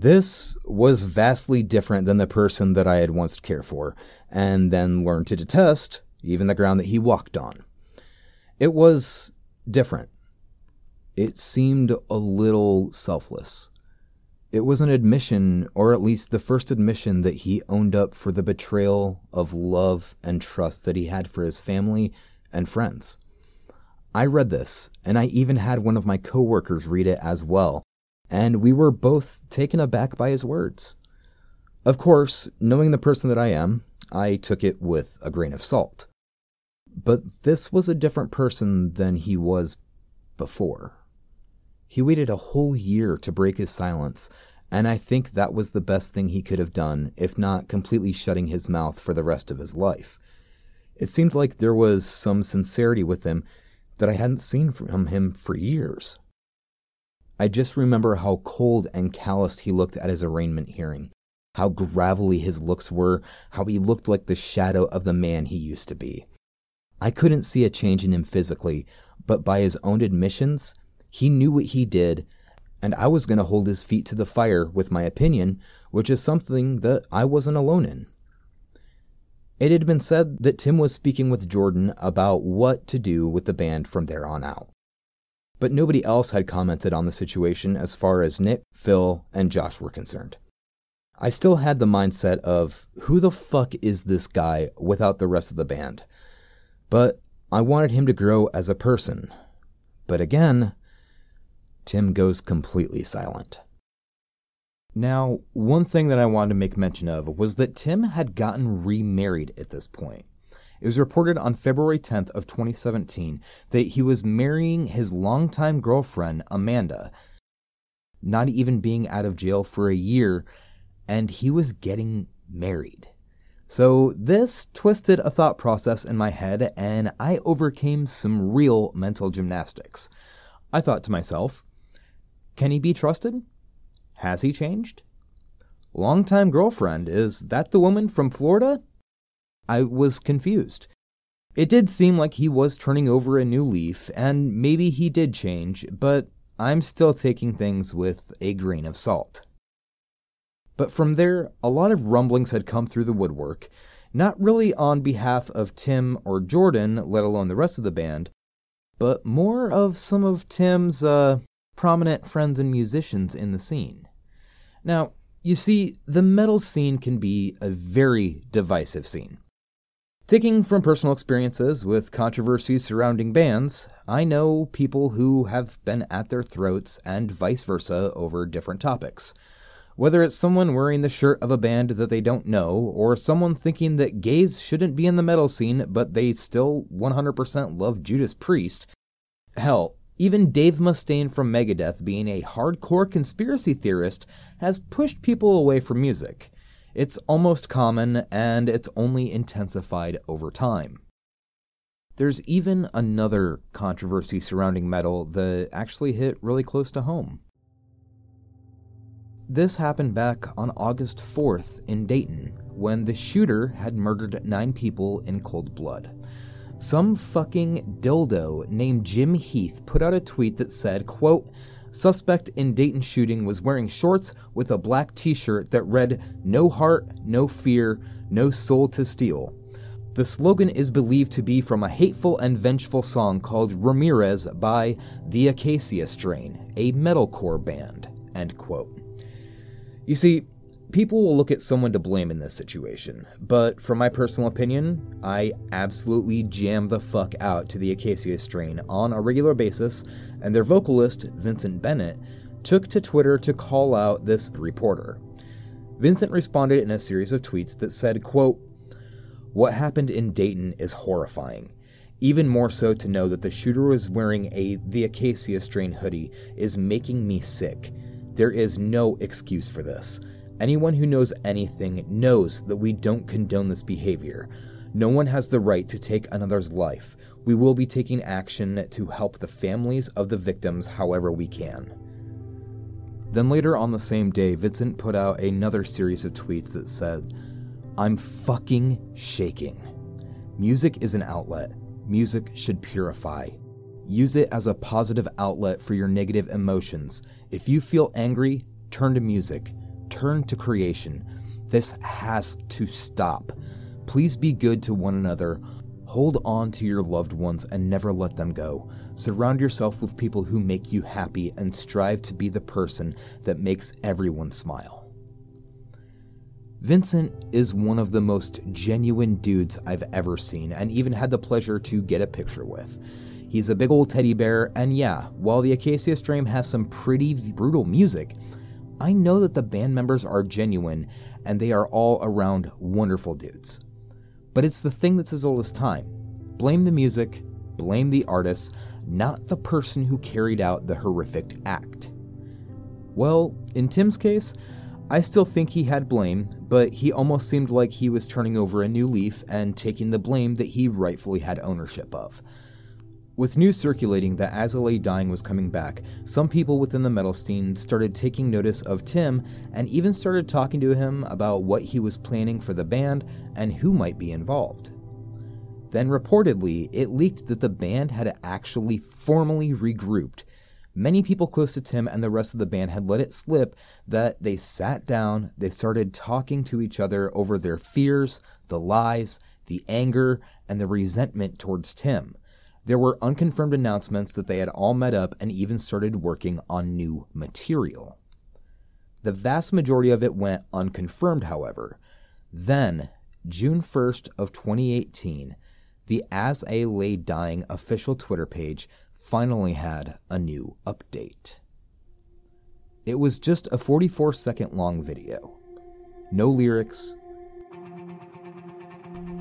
This was vastly different than the person that I had once cared for, and then learned to detest, even the ground that he walked on. It was different. It seemed a little selfless. It was an admission, or at least the first admission, that he owned up for the betrayal of love and trust that he had for his family and friends. I read this, and I even had one of my coworkers read it as well, and we were both taken aback by his words. Of course, knowing the person that I am, I took it with a grain of salt. But this was a different person than he was before. He waited a whole year to break his silence, and I think that was the best thing he could have done, if not completely shutting his mouth for the rest of his life. It seemed like there was some sincerity with him that I hadn't seen from him for years. I just remember how cold and calloused he looked at his arraignment hearing, how gravelly his looks were, how he looked like the shadow of the man he used to be. I couldn't see a change in him physically, but by his own admissions, he knew what he did, and I was going to hold his feet to the fire with my opinion, which is something that I wasn't alone in. It had been said that Tim was speaking with Jordan about what to do with the band from there on out. But nobody else had commented on the situation as far as Nick, Phil, and Josh were concerned. I still had the mindset of who the fuck is this guy without the rest of the band? But I wanted him to grow as a person. But again, Tim goes completely silent. Now, one thing that I wanted to make mention of was that Tim had gotten remarried at this point. It was reported on February 10th of 2017 that he was marrying his longtime girlfriend, Amanda, not even being out of jail for a year, and he was getting married. So this twisted a thought process in my head, and I overcame some real mental gymnastics. I thought to myself, can he be trusted? Has he changed? Longtime girlfriend, is that the woman from Florida? I was confused. It did seem like he was turning over a new leaf, and maybe he did change, but I'm still taking things with a grain of salt. But from there, a lot of rumblings had come through the woodwork, not really on behalf of Tim or Jordan, let alone the rest of the band, but more of some of Tim's uh, prominent friends and musicians in the scene. Now, you see, the metal scene can be a very divisive scene. Taking from personal experiences with controversies surrounding bands, I know people who have been at their throats and vice versa over different topics. Whether it's someone wearing the shirt of a band that they don't know, or someone thinking that gays shouldn't be in the metal scene but they still 100% love Judas Priest. Hell, even Dave Mustaine from Megadeth, being a hardcore conspiracy theorist, has pushed people away from music. It's almost common, and it's only intensified over time. There's even another controversy surrounding metal that actually hit really close to home. This happened back on August 4th in Dayton, when the shooter had murdered nine people in cold blood. Some fucking dildo named Jim Heath put out a tweet that said, quote, Suspect in Dayton shooting was wearing shorts with a black t shirt that read, No heart, no fear, no soul to steal. The slogan is believed to be from a hateful and vengeful song called Ramirez by The Acacia Strain, a metalcore band. End quote. You see, people will look at someone to blame in this situation, but from my personal opinion, I absolutely jam the fuck out to the Acacia Strain on a regular basis, and their vocalist, Vincent Bennett, took to Twitter to call out this reporter. Vincent responded in a series of tweets that said, quote, What happened in Dayton is horrifying. Even more so to know that the shooter was wearing a The Acacia Strain hoodie is making me sick. There is no excuse for this. Anyone who knows anything knows that we don't condone this behavior. No one has the right to take another's life. We will be taking action to help the families of the victims however we can. Then later on the same day, Vincent put out another series of tweets that said, I'm fucking shaking. Music is an outlet. Music should purify. Use it as a positive outlet for your negative emotions. If you feel angry, turn to music, turn to creation. This has to stop. Please be good to one another. Hold on to your loved ones and never let them go. Surround yourself with people who make you happy and strive to be the person that makes everyone smile. Vincent is one of the most genuine dudes I've ever seen and even had the pleasure to get a picture with. He's a big old teddy bear, and yeah, while the Acacia Strain has some pretty brutal music, I know that the band members are genuine and they are all around wonderful dudes. But it's the thing that's as old as time. Blame the music, blame the artists, not the person who carried out the horrific act. Well, in Tim's case, I still think he had blame, but he almost seemed like he was turning over a new leaf and taking the blame that he rightfully had ownership of. With news circulating that Lay Dying was coming back, some people within the metal scene started taking notice of Tim and even started talking to him about what he was planning for the band and who might be involved. Then, reportedly, it leaked that the band had actually formally regrouped. Many people close to Tim and the rest of the band had let it slip that they sat down, they started talking to each other over their fears, the lies, the anger, and the resentment towards Tim there were unconfirmed announcements that they had all met up and even started working on new material. The vast majority of it went unconfirmed, however. Then, June 1st of 2018, the As I Lay Dying official Twitter page finally had a new update. It was just a 44 second long video. No lyrics,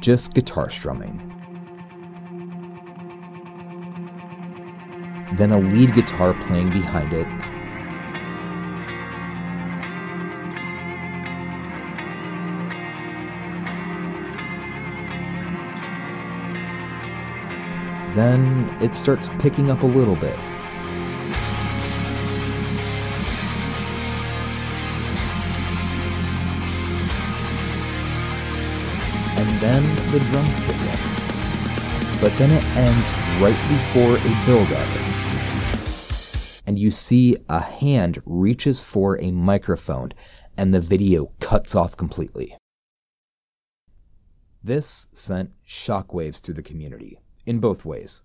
just guitar strumming. Then a lead guitar playing behind it. Then it starts picking up a little bit. And then the drums kick in. But then it ends right before a build-up and you see a hand reaches for a microphone and the video cuts off completely. This sent shockwaves through the community, in both ways.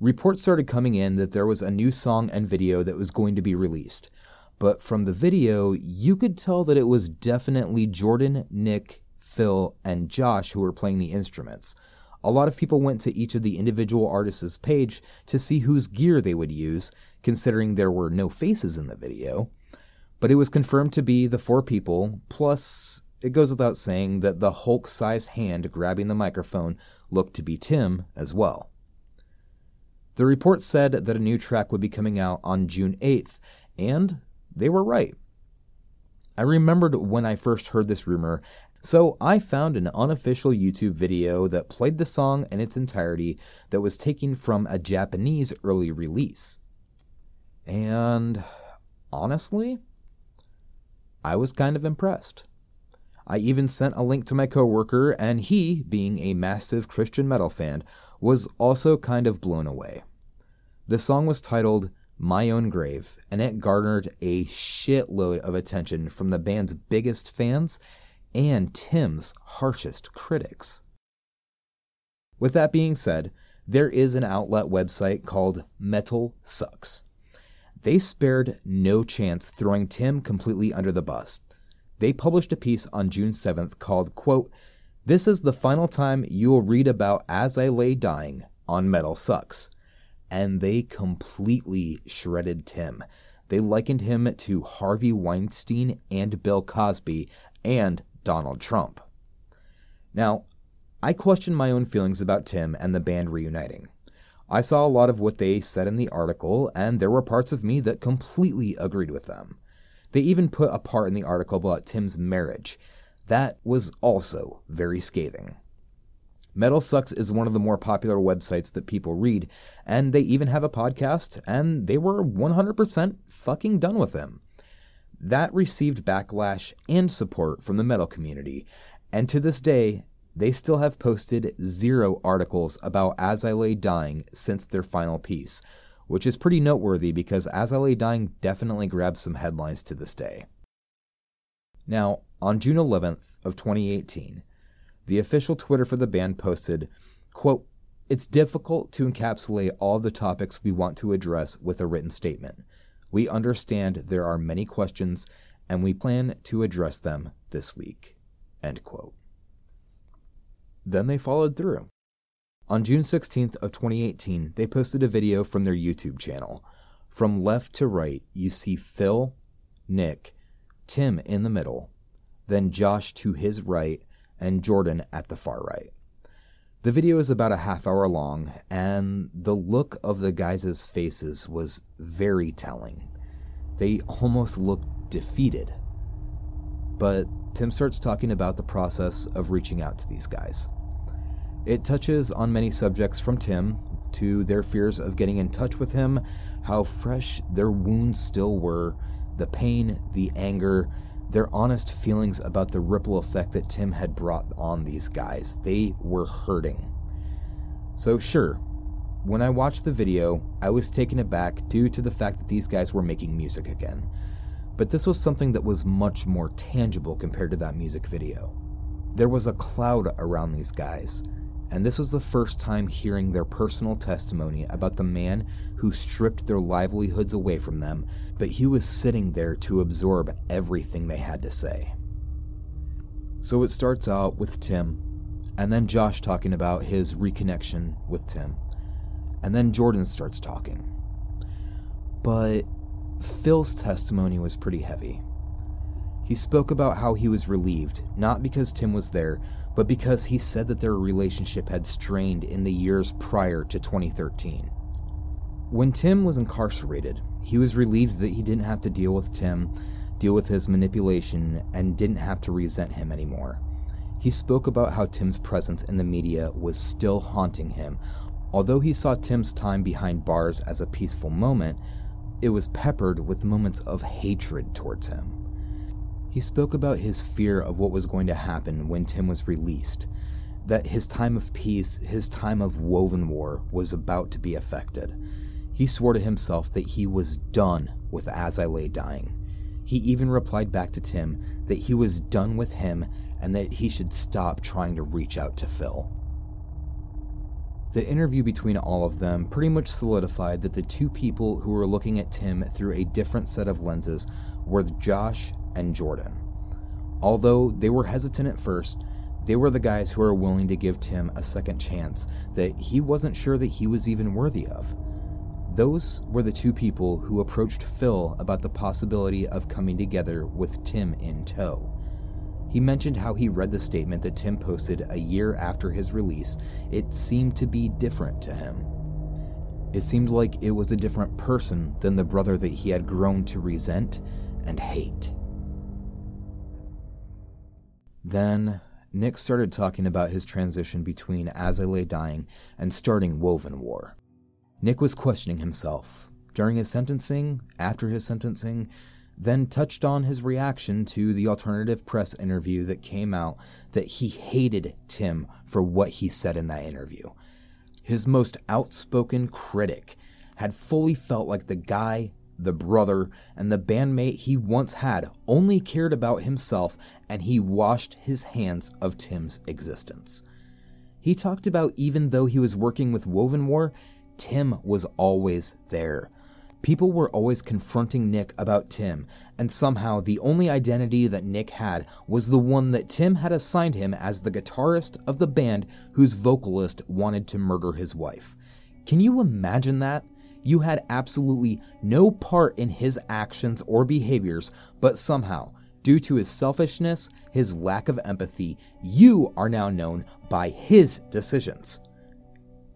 Reports started coming in that there was a new song and video that was going to be released, but from the video, you could tell that it was definitely Jordan, Nick, Phil, and Josh who were playing the instruments. A lot of people went to each of the individual artists' page to see whose gear they would use, considering there were no faces in the video. But it was confirmed to be the four people, plus, it goes without saying that the Hulk sized hand grabbing the microphone looked to be Tim as well. The report said that a new track would be coming out on June 8th, and they were right. I remembered when I first heard this rumor, so I found an unofficial YouTube video that played the song in its entirety that was taken from a Japanese early release. And honestly, I was kind of impressed. I even sent a link to my coworker, and he, being a massive Christian metal fan, was also kind of blown away. The song was titled My Own Grave, and it garnered a shitload of attention from the band's biggest fans and Tim's harshest critics. With that being said, there is an outlet website called Metal Sucks. They spared no chance throwing Tim completely under the bus. They published a piece on June 7th called, quote, This is the final time you will read about As I Lay Dying on Metal Sucks. And they completely shredded Tim. They likened him to Harvey Weinstein and Bill Cosby and Donald Trump. Now, I question my own feelings about Tim and the band reuniting. I saw a lot of what they said in the article, and there were parts of me that completely agreed with them. They even put a part in the article about Tim's marriage. That was also very scathing. Metal Sucks is one of the more popular websites that people read, and they even have a podcast, and they were 100% fucking done with him. That received backlash and support from the metal community, and to this day, they still have posted zero articles about As I Lay Dying since their final piece, which is pretty noteworthy because As I Lay Dying definitely grabs some headlines to this day. Now, on June 11th of 2018, the official Twitter for the band posted, quote, It's difficult to encapsulate all the topics we want to address with a written statement. We understand there are many questions and we plan to address them this week. Then they followed through. On June 16th of 2018, they posted a video from their YouTube channel. From left to right, you see Phil, Nick, Tim in the middle, then Josh to his right, and Jordan at the far right. The video is about a half hour long, and the look of the guys' faces was very telling. They almost looked defeated. But Tim starts talking about the process of reaching out to these guys. It touches on many subjects from Tim to their fears of getting in touch with him, how fresh their wounds still were, the pain, the anger, their honest feelings about the ripple effect that Tim had brought on these guys. They were hurting. So, sure, when I watched the video, I was taken aback due to the fact that these guys were making music again. But this was something that was much more tangible compared to that music video. There was a cloud around these guys, and this was the first time hearing their personal testimony about the man who stripped their livelihoods away from them, but he was sitting there to absorb everything they had to say. So it starts out with Tim, and then Josh talking about his reconnection with Tim, and then Jordan starts talking. But Phil's testimony was pretty heavy. He spoke about how he was relieved, not because Tim was there, but because he said that their relationship had strained in the years prior to 2013. When Tim was incarcerated, he was relieved that he didn't have to deal with Tim, deal with his manipulation, and didn't have to resent him anymore. He spoke about how Tim's presence in the media was still haunting him. Although he saw Tim's time behind bars as a peaceful moment, it was peppered with moments of hatred towards him. He spoke about his fear of what was going to happen when Tim was released, that his time of peace, his time of woven war, was about to be affected. He swore to himself that he was done with As I Lay Dying. He even replied back to Tim that he was done with him and that he should stop trying to reach out to Phil. The interview between all of them pretty much solidified that the two people who were looking at Tim through a different set of lenses were Josh and Jordan. Although they were hesitant at first, they were the guys who were willing to give Tim a second chance that he wasn't sure that he was even worthy of. Those were the two people who approached Phil about the possibility of coming together with Tim in tow. He mentioned how he read the statement that Tim posted a year after his release. It seemed to be different to him. It seemed like it was a different person than the brother that he had grown to resent and hate. Then, Nick started talking about his transition between As I Lay Dying and starting Woven War. Nick was questioning himself during his sentencing, after his sentencing, then touched on his reaction to the alternative press interview that came out that he hated Tim for what he said in that interview. His most outspoken critic had fully felt like the guy the brother, and the bandmate he once had only cared about himself, and he washed his hands of Tim's existence. He talked about even though he was working with Woven War, Tim was always there. People were always confronting Nick about Tim, and somehow the only identity that Nick had was the one that Tim had assigned him as the guitarist of the band whose vocalist wanted to murder his wife. Can you imagine that? You had absolutely no part in his actions or behaviors, but somehow, due to his selfishness, his lack of empathy, you are now known by his decisions.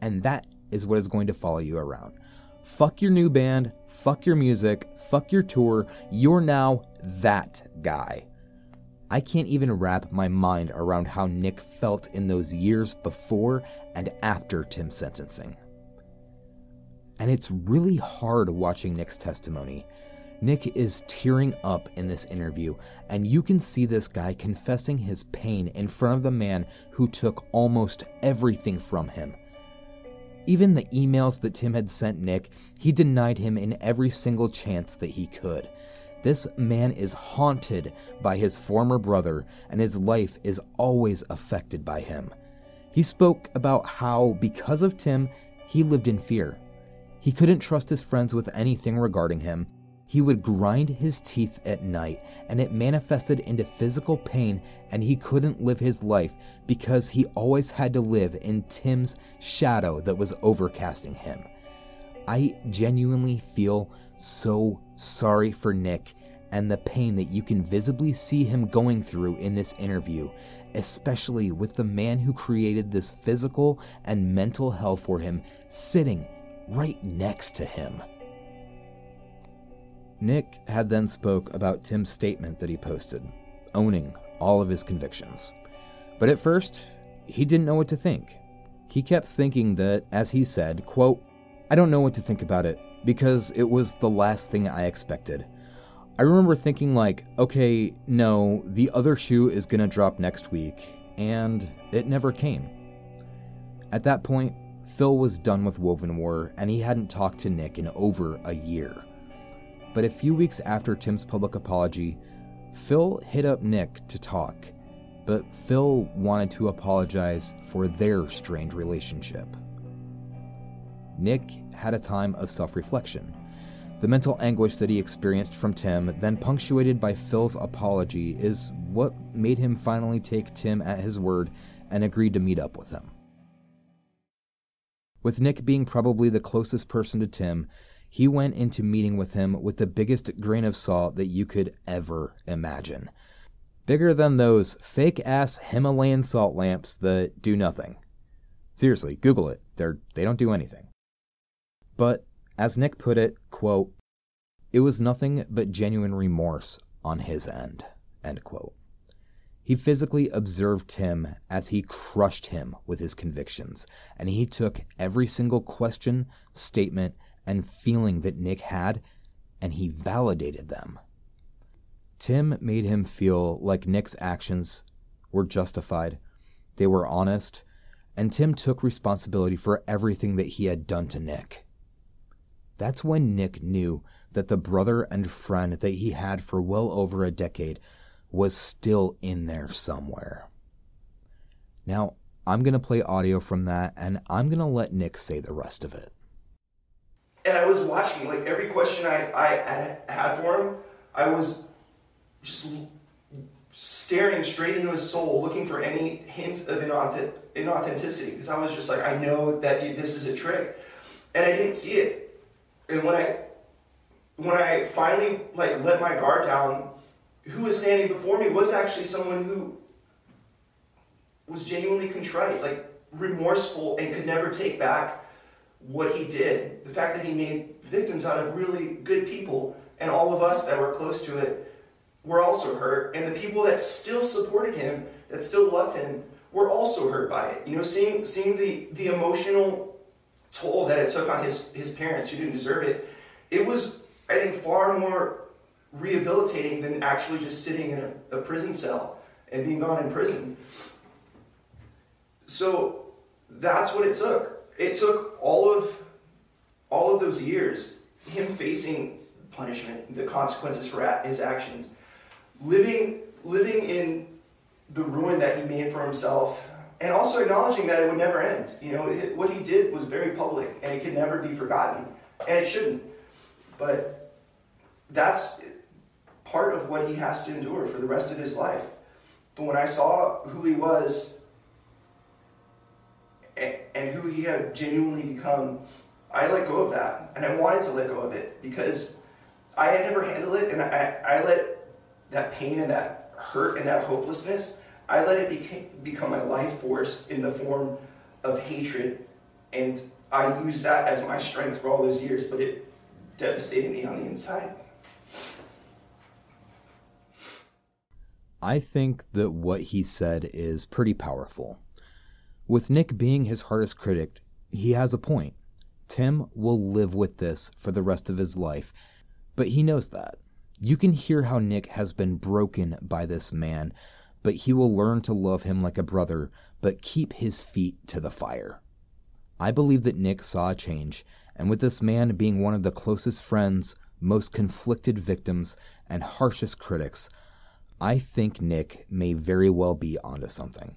And that is what is going to follow you around. Fuck your new band, fuck your music, fuck your tour. You're now that guy. I can't even wrap my mind around how Nick felt in those years before and after Tim's sentencing. And it's really hard watching Nick's testimony. Nick is tearing up in this interview, and you can see this guy confessing his pain in front of the man who took almost everything from him. Even the emails that Tim had sent Nick, he denied him in every single chance that he could. This man is haunted by his former brother, and his life is always affected by him. He spoke about how, because of Tim, he lived in fear. He couldn't trust his friends with anything regarding him. He would grind his teeth at night, and it manifested into physical pain, and he couldn't live his life because he always had to live in Tim's shadow that was overcasting him. I genuinely feel so sorry for Nick and the pain that you can visibly see him going through in this interview, especially with the man who created this physical and mental hell for him sitting right next to him. Nick had then spoke about Tim's statement that he posted, owning all of his convictions. But at first, he didn't know what to think. He kept thinking that, as he said, quote, I don't know what to think about it because it was the last thing I expected. I remember thinking like, okay, no, the other shoe is to drop next week, and it never came. At that point, Phil was done with Wovenwar, and he hadn't talked to Nick in over a year. But a few weeks after Tim's public apology, Phil hit up Nick to talk, but Phil wanted to apologize for their strained relationship. Nick had a time of self reflection. The mental anguish that he experienced from Tim, then punctuated by Phil's apology, is what made him finally take Tim at his word and agreed to meet up with him. With Nick being probably the closest person to Tim, he went into meeting with him with the biggest grain of salt that you could ever imagine. Bigger than those fake ass Himalayan salt lamps that do nothing. Seriously, Google it. They're they don't do anything. But as Nick put it, quote, it was nothing but genuine remorse on his end, end quote. He physically observed Tim as he crushed him with his convictions, and he took every single question, statement, and feeling that Nick had, and he validated them. Tim made him feel like Nick's actions were justified, they were honest, and Tim took responsibility for everything that he had done to Nick. That's when Nick knew that the brother and friend that he had for well over a decade was still in there somewhere. Now, I'm going to play audio from that and I'm going to let Nick say the rest of it. And I was watching, like every question I, I had for him, I was just staring straight into his soul, looking for any hint of inauthenticity. Because I was just like, I know that this is a trick. And I didn't see it. And when I when I finally like let my guard down who was standing before me was actually someone who was genuinely contrite, like remorseful, and could never take back what he did. The fact that he made victims out of really good people, and all of us that were close to it were also hurt. And the people that still supported him, that still loved him, were also hurt by it. You know, seeing seeing the the emotional toll that it took on his his parents who didn't deserve it, it was I think far more rehabilitating than actually just sitting in a, a prison cell and being gone in prison. So that's what it took. It took all of all of those years, him facing punishment, the consequences for his actions, living living in the ruin that he made for himself, and also acknowledging that it would never end. You know, it, what he did was very public, and it could never be forgotten, and it shouldn't. But that's part of what he has to endure for the rest of his life. But when I saw who he was and who he had genuinely become, I let go of that. And I wanted to let go of it because I had never handled it and I, I let that pain and that hurt and that hopelessness, I let it become my life force in the form of hatred and I used that as my strength for all those years, but it devastated me on the inside. I think that what he said is pretty powerful. With Nick being his hardest critic, he has a point. Tim will live with this for the rest of his life, but he knows that. You can hear how Nick has been broken by this man, but he will learn to love him like a brother, but keep his feet to the fire. I believe that Nick saw a change, and with this man being one of the closest friends, most conflicted victims, and harshest critics, I think Nick may very well be onto something.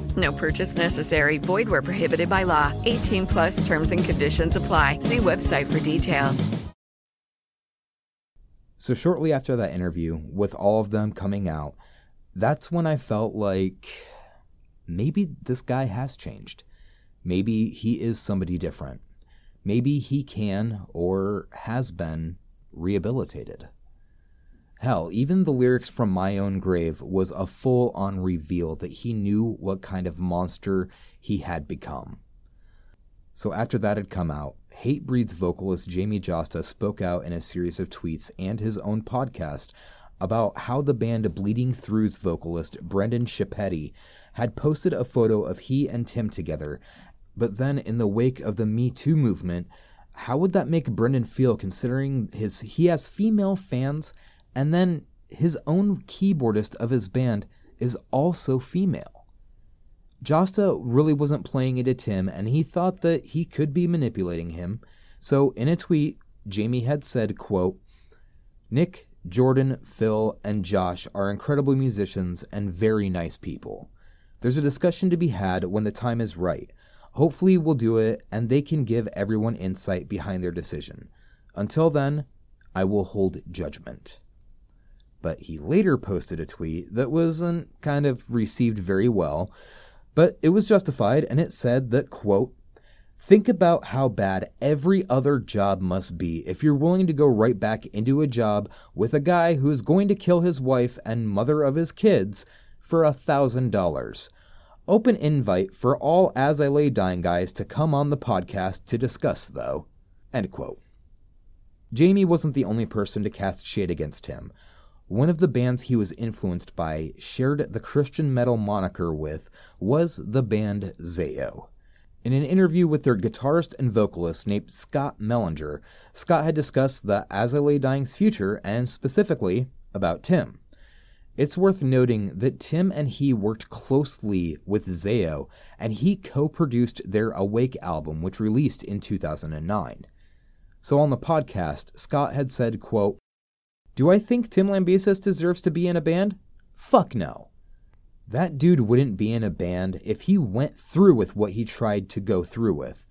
No purchase necessary. Void where prohibited by law. 18 plus terms and conditions apply. See website for details. So, shortly after that interview, with all of them coming out, that's when I felt like maybe this guy has changed. Maybe he is somebody different. Maybe he can or has been rehabilitated. Hell, even the lyrics from My Own Grave was a full on reveal that he knew what kind of monster he had become. So after that had come out, Hatebreed's vocalist Jamie Jasta spoke out in a series of tweets and his own podcast about how the band Bleeding Through's vocalist Brandan Schieppati had posted a photo of he and Tim together, but then in the wake of the Me Too movement, how would that make Brandan feel considering his he has female fans and then his own keyboardist of his band is also female. Jasta really wasn't playing it Tim, and he thought that he could be manipulating him. So in a tweet, Jamie had said, quote, Nick, Jordan, Phil, and Josh are incredible musicians and very nice people. There's a discussion to be had when the time is right. Hopefully, we'll do it and they can give everyone insight behind their decision. Until then, I will hold judgment but he later posted a tweet that wasn't kind of received very well, but it was justified and it said that, quote, Think about how bad every other job must be if you're willing to go right back into a job with a guy who is going to kill his wife and mother of his kids for a thousand dollars. Open invite for all As I Lay Dying guys to come on the podcast to discuss, though. End quote. Jamie wasn't the only person to cast shade against him. One of the bands he was influenced by, shared the Christian metal moniker with, was the band Zao. In an interview with their guitarist and vocalist named Scott Mellinger, Scott had discussed the As I Lay Dying's future and specifically about Tim. It's worth noting that Tim and he worked closely with Zao, and he co produced their Awake album, which released in 2009. So on the podcast, Scott had said, quote, do I think Tim Lambesis deserves to be in a band? Fuck no. That dude wouldn't be in a band if he went through with what he tried to go through with.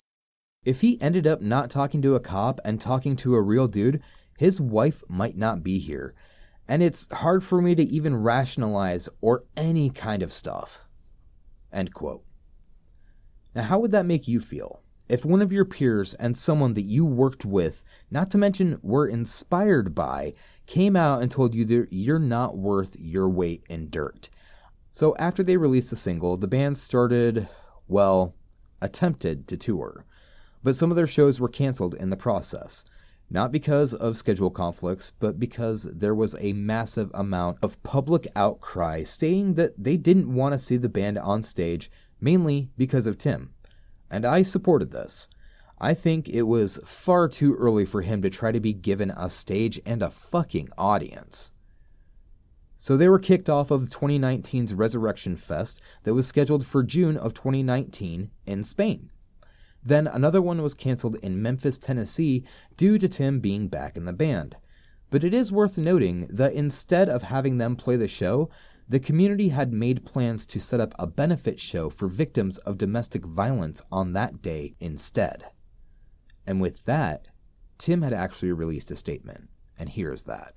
If he ended up not talking to a cop and talking to a real dude, his wife might not be here. And it's hard for me to even rationalize or any kind of stuff. End quote. Now, how would that make you feel? If one of your peers and someone that you worked with, not to mention were inspired by, came out and told you that you're not worth your weight in dirt. So after they released the single, the band started, well, attempted to tour. But some of their shows were canceled in the process. Not because of schedule conflicts, but because there was a massive amount of public outcry saying that they didn't want to see the band on stage, mainly because of Tim. And I supported this. I think it was far too early for him to try to be given a stage and a fucking audience. So they were kicked off of 2019's Resurrection Fest that was scheduled for June of 2019 in Spain. Then another one was canceled in Memphis, Tennessee due to Tim being back in the band. But it is worth noting that instead of having them play the show, the community had made plans to set up a benefit show for victims of domestic violence on that day instead. And with that, Tim had actually released a statement, and here's that.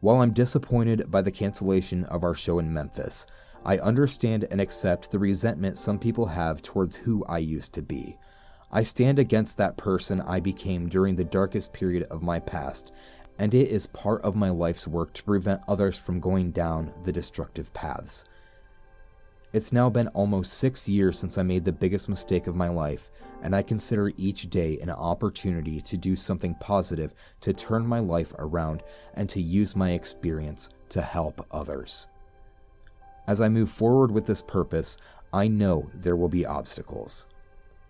While I'm disappointed by the cancellation of our show in Memphis, I understand and accept the resentment some people have towards who I used to be. I stand against that person I became during the darkest period of my past, and it is part of my life's work to prevent others from going down the destructive paths. It's now been almost six years since I made the biggest mistake of my life, and I consider each day an opportunity to do something positive to turn my life around and to use my experience to help others. As I move forward with this purpose, I know there will be obstacles.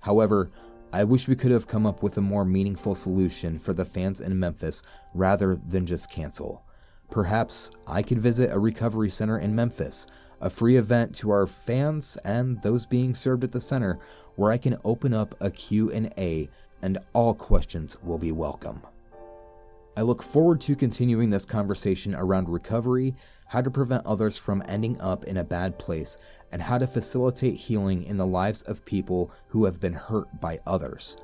However, I wish we could have come up with a more meaningful solution for the fans in Memphis rather than just cancel. Perhaps I could visit a recovery center in Memphis, a free event to our fans and those being served at the center where I can open up a Q&A and all questions will be welcome. I look forward to continuing this conversation around recovery, how to prevent others from ending up in a bad place, and how to facilitate healing in the lives of people who have been hurt by others.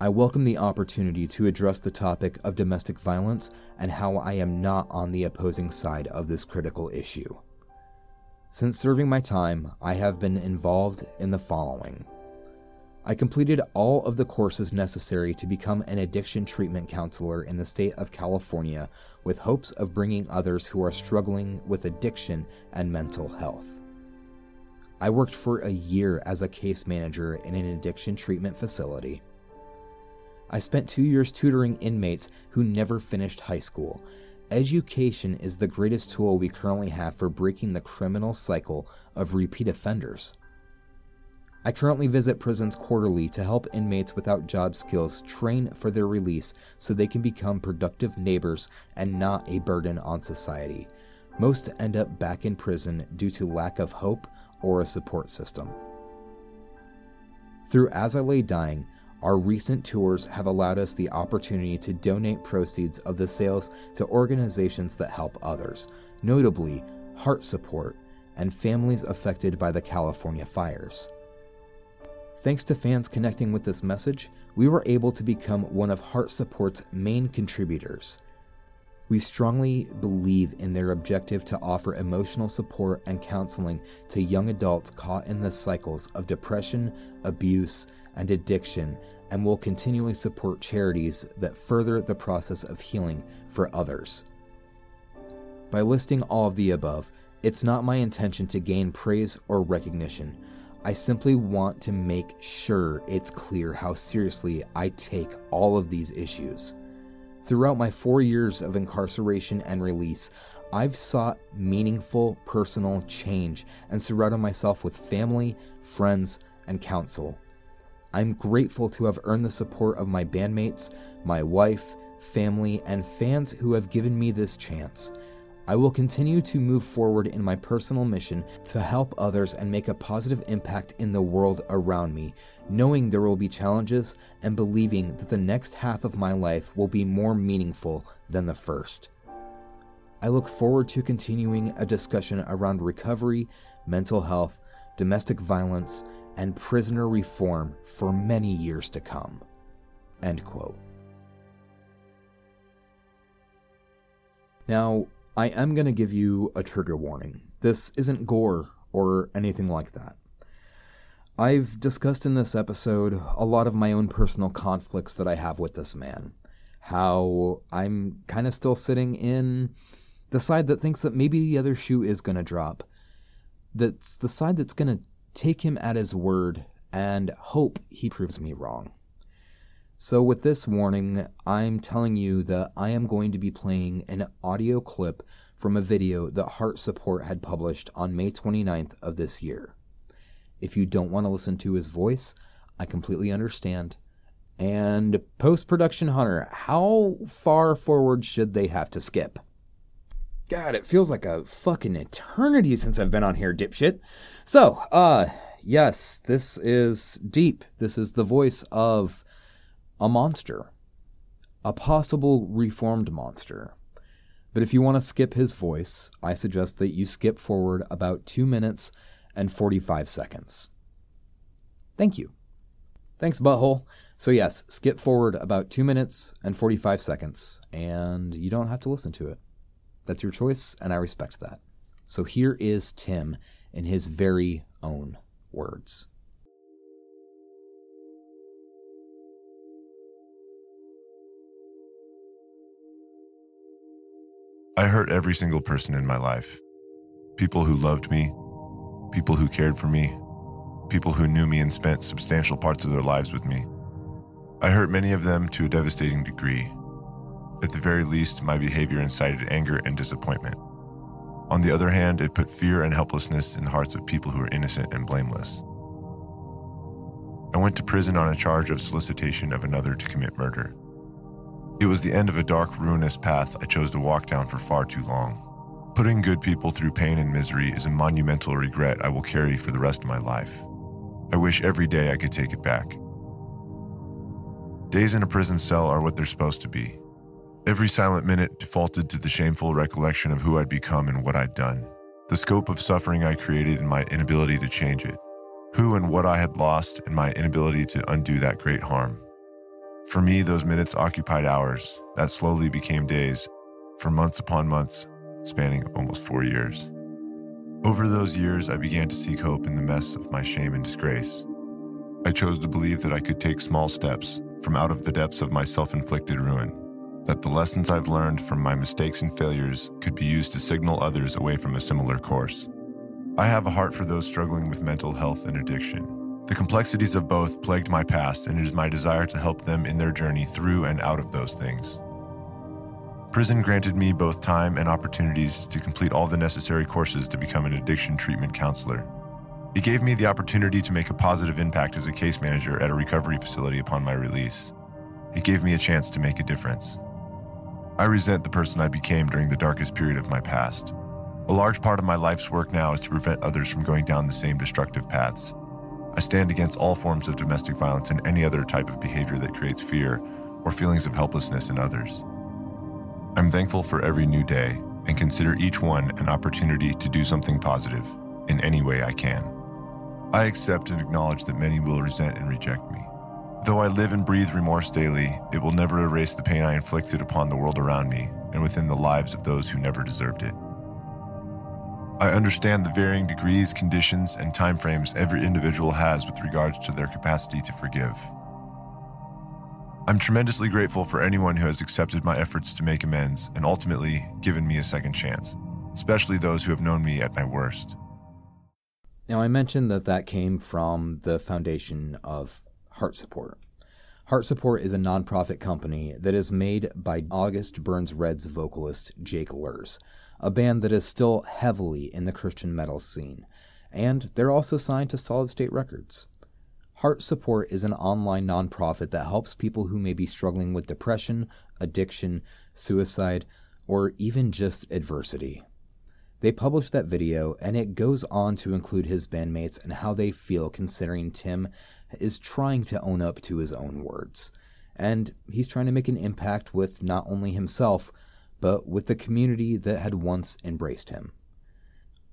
I welcome the opportunity to address the topic of domestic violence and how I am not on the opposing side of this critical issue. Since serving my time, I have been involved in the following. I completed all of the courses necessary to become an addiction treatment counselor in the state of California with hopes of bringing others who are struggling with addiction and mental health. I worked for a year as a case manager in an addiction treatment facility. I spent two years tutoring inmates who never finished high school. Education is the greatest tool we currently have for breaking the criminal cycle of repeat offenders. I currently visit prisons quarterly to help inmates without job skills train for their release so they can become productive neighbors and not a burden on society. Most end up back in prison due to lack of hope or a support system. Through As I Lay Dying, our recent tours have allowed us the opportunity to donate proceeds of the sales to organizations that help others, notably Heart Support and families affected by the California fires. Thanks to fans connecting with this message, we were able to become one of Heart Support's main contributors. We strongly believe in their objective to offer emotional support and counseling to young adults caught in the cycles of depression, abuse, and addiction, and will continually support charities that further the process of healing for others. By listing all of the above, it's not my intention to gain praise or recognition. I simply want to make sure it's clear how seriously I take all of these issues. Throughout my four years of incarceration and release, I've sought meaningful personal change and surrounded myself with family, friends, and counsel. I'm grateful to have earned the support of my bandmates, my wife, family, and fans who have given me this chance. I will continue to move forward in my personal mission to help others and make a positive impact in the world around me, knowing there will be challenges and believing that the next half of my life will be more meaningful than the first. I look forward to continuing a discussion around recovery, mental health, domestic violence, and prisoner reform for many years to come. End quote. Now, I am going to give you a trigger warning. This isn't gore or anything like that. I've discussed in this episode a lot of my own personal conflicts that I have with this man. How I'm kind of still sitting in the side that thinks that maybe the other shoe is going to drop. That's the side that's going to take him at his word and hope he proves me wrong. So, with this warning, I'm telling you that I am going to be playing an audio clip from a video that Heart Support had published on May 29th of this year. If you don't want to listen to his voice, I completely understand. And post production Hunter, how far forward should they have to skip? God, it feels like a fucking eternity since I've been on here, dipshit. So, uh, yes, this is deep. This is the voice of a monster, a possible reformed monster. But if you want to skip his voice, I suggest that you skip forward about 2 minutes and 45 seconds. Thank you. Thanks, butthole. So, yes, skip forward about 2 minutes and 45 seconds, and you don't have to listen to it. That's your choice, and I respect that. So here is Tim in his very own words. I hurt every single person in my life. People who loved me, people who cared for me, people who knew me and spent substantial parts of their lives with me. I hurt many of them to a devastating degree. At the very least, my behavior incited anger and disappointment. On the other hand, it put fear and helplessness in the hearts of people who are innocent and blameless. I went to prison on a charge of solicitation of another to commit murder. It was the end of a dark, ruinous path I chose to walk down for far too long. Putting good people through pain and misery is a monumental regret I will carry for the rest of my life. I wish every day I could take it back. Days in a prison cell are what they're supposed to be. Every silent minute defaulted to the shameful recollection of who I'd become and what I'd done, the scope of suffering I created and my inability to change it, who and what I had lost and my inability to undo that great harm. For me, those minutes occupied hours that slowly became days, for months upon months, spanning almost four years. Over those years, I began to seek hope in the mess of my shame and disgrace. I chose to believe that I could take small steps from out of the depths of my self inflicted ruin that the lessons I've learned from my mistakes and failures could be used to signal others away from a similar course. I have a heart for those struggling with mental health and addiction. The complexities of both plagued my past, and it is my desire to help them in their journey through and out of those things. Prison granted me both time and opportunities to complete all the necessary courses to become an addiction treatment counselor. It gave me the opportunity to make a positive impact as a case manager at a recovery facility upon my release. It gave me a chance to make a difference. I resent the person I became during the darkest period of my past. A large part of my life's work now is to prevent others from going down the same destructive paths. I stand against all forms of domestic violence and any other type of behavior that creates fear or feelings of helplessness in others. I'm thankful for every new day and consider each one an opportunity to do something positive in any way I can. I accept and acknowledge that many will resent and reject me. Though I live and breathe remorse daily, it will never erase the pain I inflicted upon the world around me and within the lives of those who never deserved it. I understand the varying degrees, conditions, and timeframes every individual has with regards to their capacity to forgive. I'm tremendously grateful for anyone who has accepted my efforts to make amends and ultimately given me a second chance, especially those who have known me at my worst. Now, I mentioned that that came from the foundation of Heart Support. Heart Support is a nonprofit company that is made by August Burns Red's vocalist Jake Luhrs, a band that is still heavily in the Christian metal scene, and they're also signed to Solid State Records. Heart Support is an online nonprofit that helps people who may be struggling with depression, addiction, suicide, or even just adversity. They published that video, and it goes on to include his bandmates and how they feel considering Tim is trying to own up to his own words. And he's trying to make an impact with not only himself, but with the community that had once embraced him.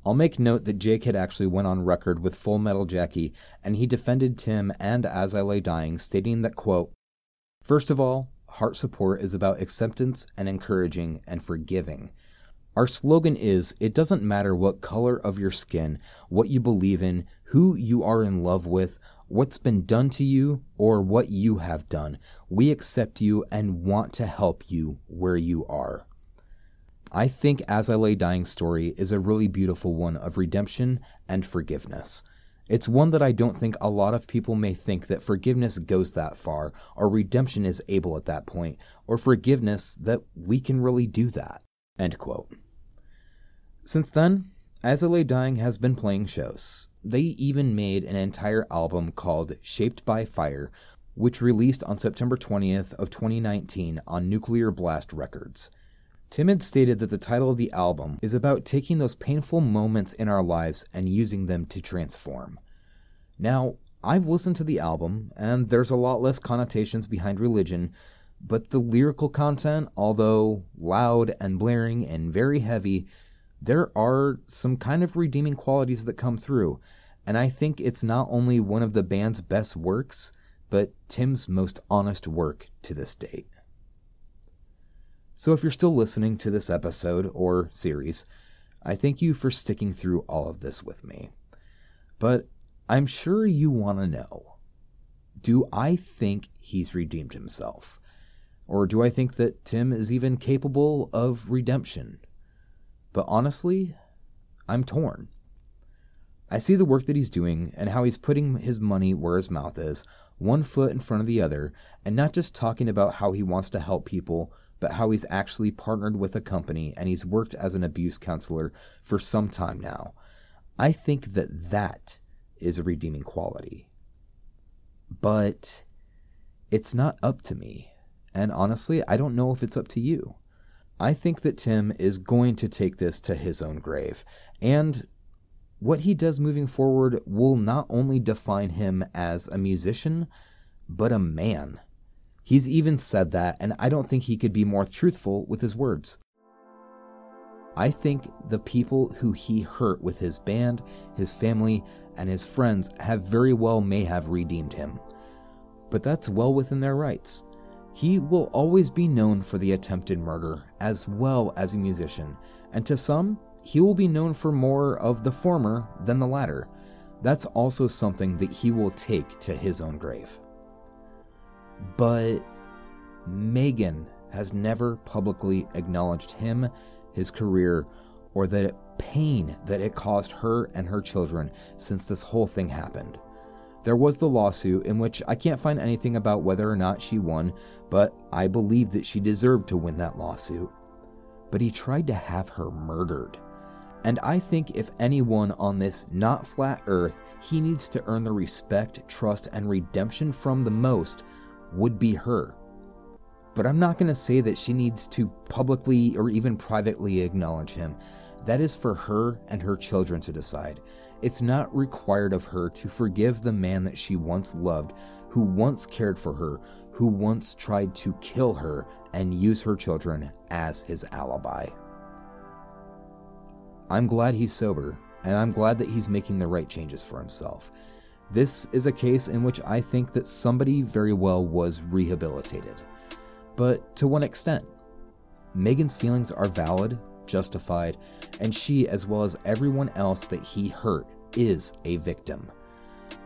I'll make note that Jake had actually went on record with Full Metal Jackie, and he defended Tim and As I Lay Dying, stating that, quote, First of all, heart support is about acceptance and encouraging and forgiving. Our slogan is It doesn't matter what color of your skin, what you believe in, who you are in love with, what's been done to you or what you have done. We accept you and want to help you where you are. I think As I Lay Dying story is a really beautiful one of redemption and forgiveness. It's one that I don't think a lot of people may think that forgiveness goes that far, or redemption is able at that point, or forgiveness that we can really do that. End quote. Since then, Lay Dying has been playing shows. They even made an entire album called Shaped by Fire, which released on September 20th of 2019 on Nuclear Blast Records. Timid stated that the title of the album is about taking those painful moments in our lives and using them to transform. Now, I've listened to the album, and there's a lot less connotations behind religion, but the lyrical content, although loud and blaring and very heavy, there are some kind of redeeming qualities that come through, and I think it's not only one of the band's best works, but Tim's most honest work to this date. So if you're still listening to this episode or series, I thank you for sticking through all of this with me. But I'm sure you want to know do I think he's redeemed himself? Or do I think that Tim is even capable of redemption? But honestly, I'm torn. I see the work that he's doing and how he's putting his money where his mouth is, one foot in front of the other, and not just talking about how he wants to help people, but how he's actually partnered with a company and he's worked as an abuse counselor for some time now. I think that that is a redeeming quality. But it's not up to me. And honestly, I don't know if it's up to you. I think that Tim is going to take this to his own grave. And what he does moving forward will not only define him as a musician, but a man. He's even said that, and I don't think he could be more truthful with his words. I think the people who he hurt with his band, his family, and his friends have very well may have redeemed him. But that's well within their rights. He will always be known for the attempted murder as well as a musician, and to some, he will be known for more of the former than the latter. That's also something that he will take to his own grave. But Megan has never publicly acknowledged him, his career, or the pain that it caused her and her children since this whole thing happened. There was the lawsuit, in which I can't find anything about whether or not she won, but I believe that she deserved to win that lawsuit. But he tried to have her murdered. And I think if anyone on this not flat earth he needs to earn the respect, trust, and redemption from the most would be her. But I'm not going to say that she needs to publicly or even privately acknowledge him. That is for her and her children to decide. It's not required of her to forgive the man that she once loved, who once cared for her, who once tried to kill her and use her children as his alibi. I'm glad he's sober, and I'm glad that he's making the right changes for himself. This is a case in which I think that somebody very well was rehabilitated. But to what extent? Megan's feelings are valid, justified, and she, as well as everyone else that he hurt, is a victim.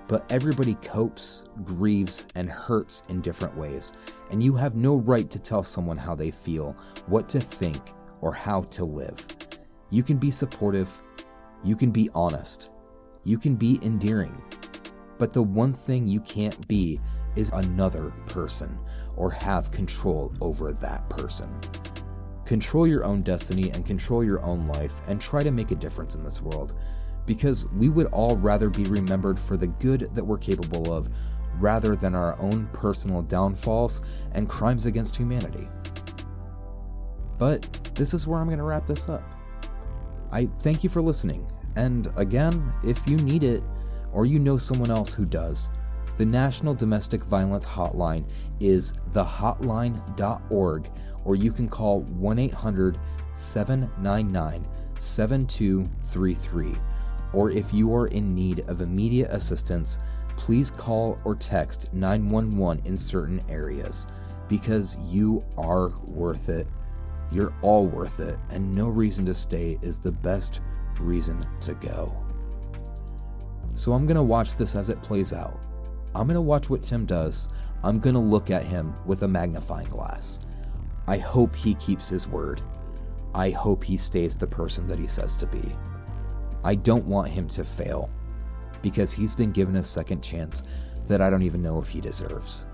But everybody copes, grieves, and hurts in different ways, and you have no right to tell someone how they feel, what to think, or how to live. You can be supportive, you can be honest, you can be endearing, but the one thing you can't be is another person or have control over that person. Control your own destiny and control your own life and try to make a difference in this world because we would all rather be remembered for the good that we're capable of rather than our own personal downfalls and crimes against humanity. But this is where I'm going to wrap this up. I thank you for listening, and again, if you need it, or you know someone else who does, the National Domestic Violence Hotline is thehotline.org, or you can call 1 800 799 7233. Or if you are in need of immediate assistance, please call or text 911 in certain areas because you are worth it. You're all worth it, and no reason to stay is the best reason to go. So I'm gonna watch this as it plays out. I'm gonna watch what Tim does. I'm gonna look at him with a magnifying glass. I hope he keeps his word. I hope he stays the person that he says to be. I don't want him to fail because he's been given a second chance that I don't even know if he deserves.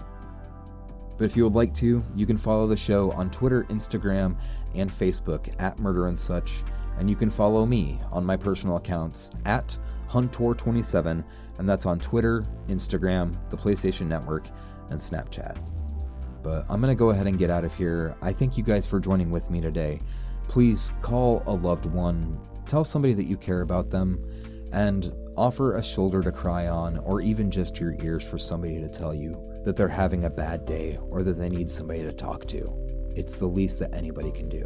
But if you would like to, you can follow the show on Twitter, Instagram, and Facebook at Murder and Such, and you can follow me on my personal accounts at Huntor27, and that's on Twitter, Instagram, the PlayStation Network, and Snapchat. But I'm gonna go ahead and get out of here. I thank you guys for joining with me today. Please call a loved one, tell somebody that you care about them, and offer a shoulder to cry on, or even just your ears for somebody to tell you that they're having a bad day or that they need somebody to talk to. It's the least that anybody can do.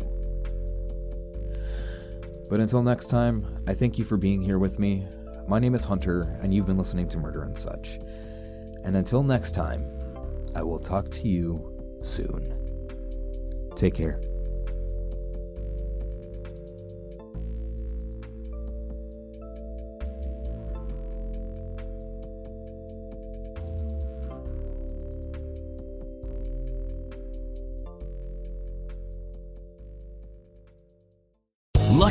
But until next time, I thank you for being here with me. My name is Hunter, and you've been listening to Murder and Such. And until next time, I will talk to you soon. Take care.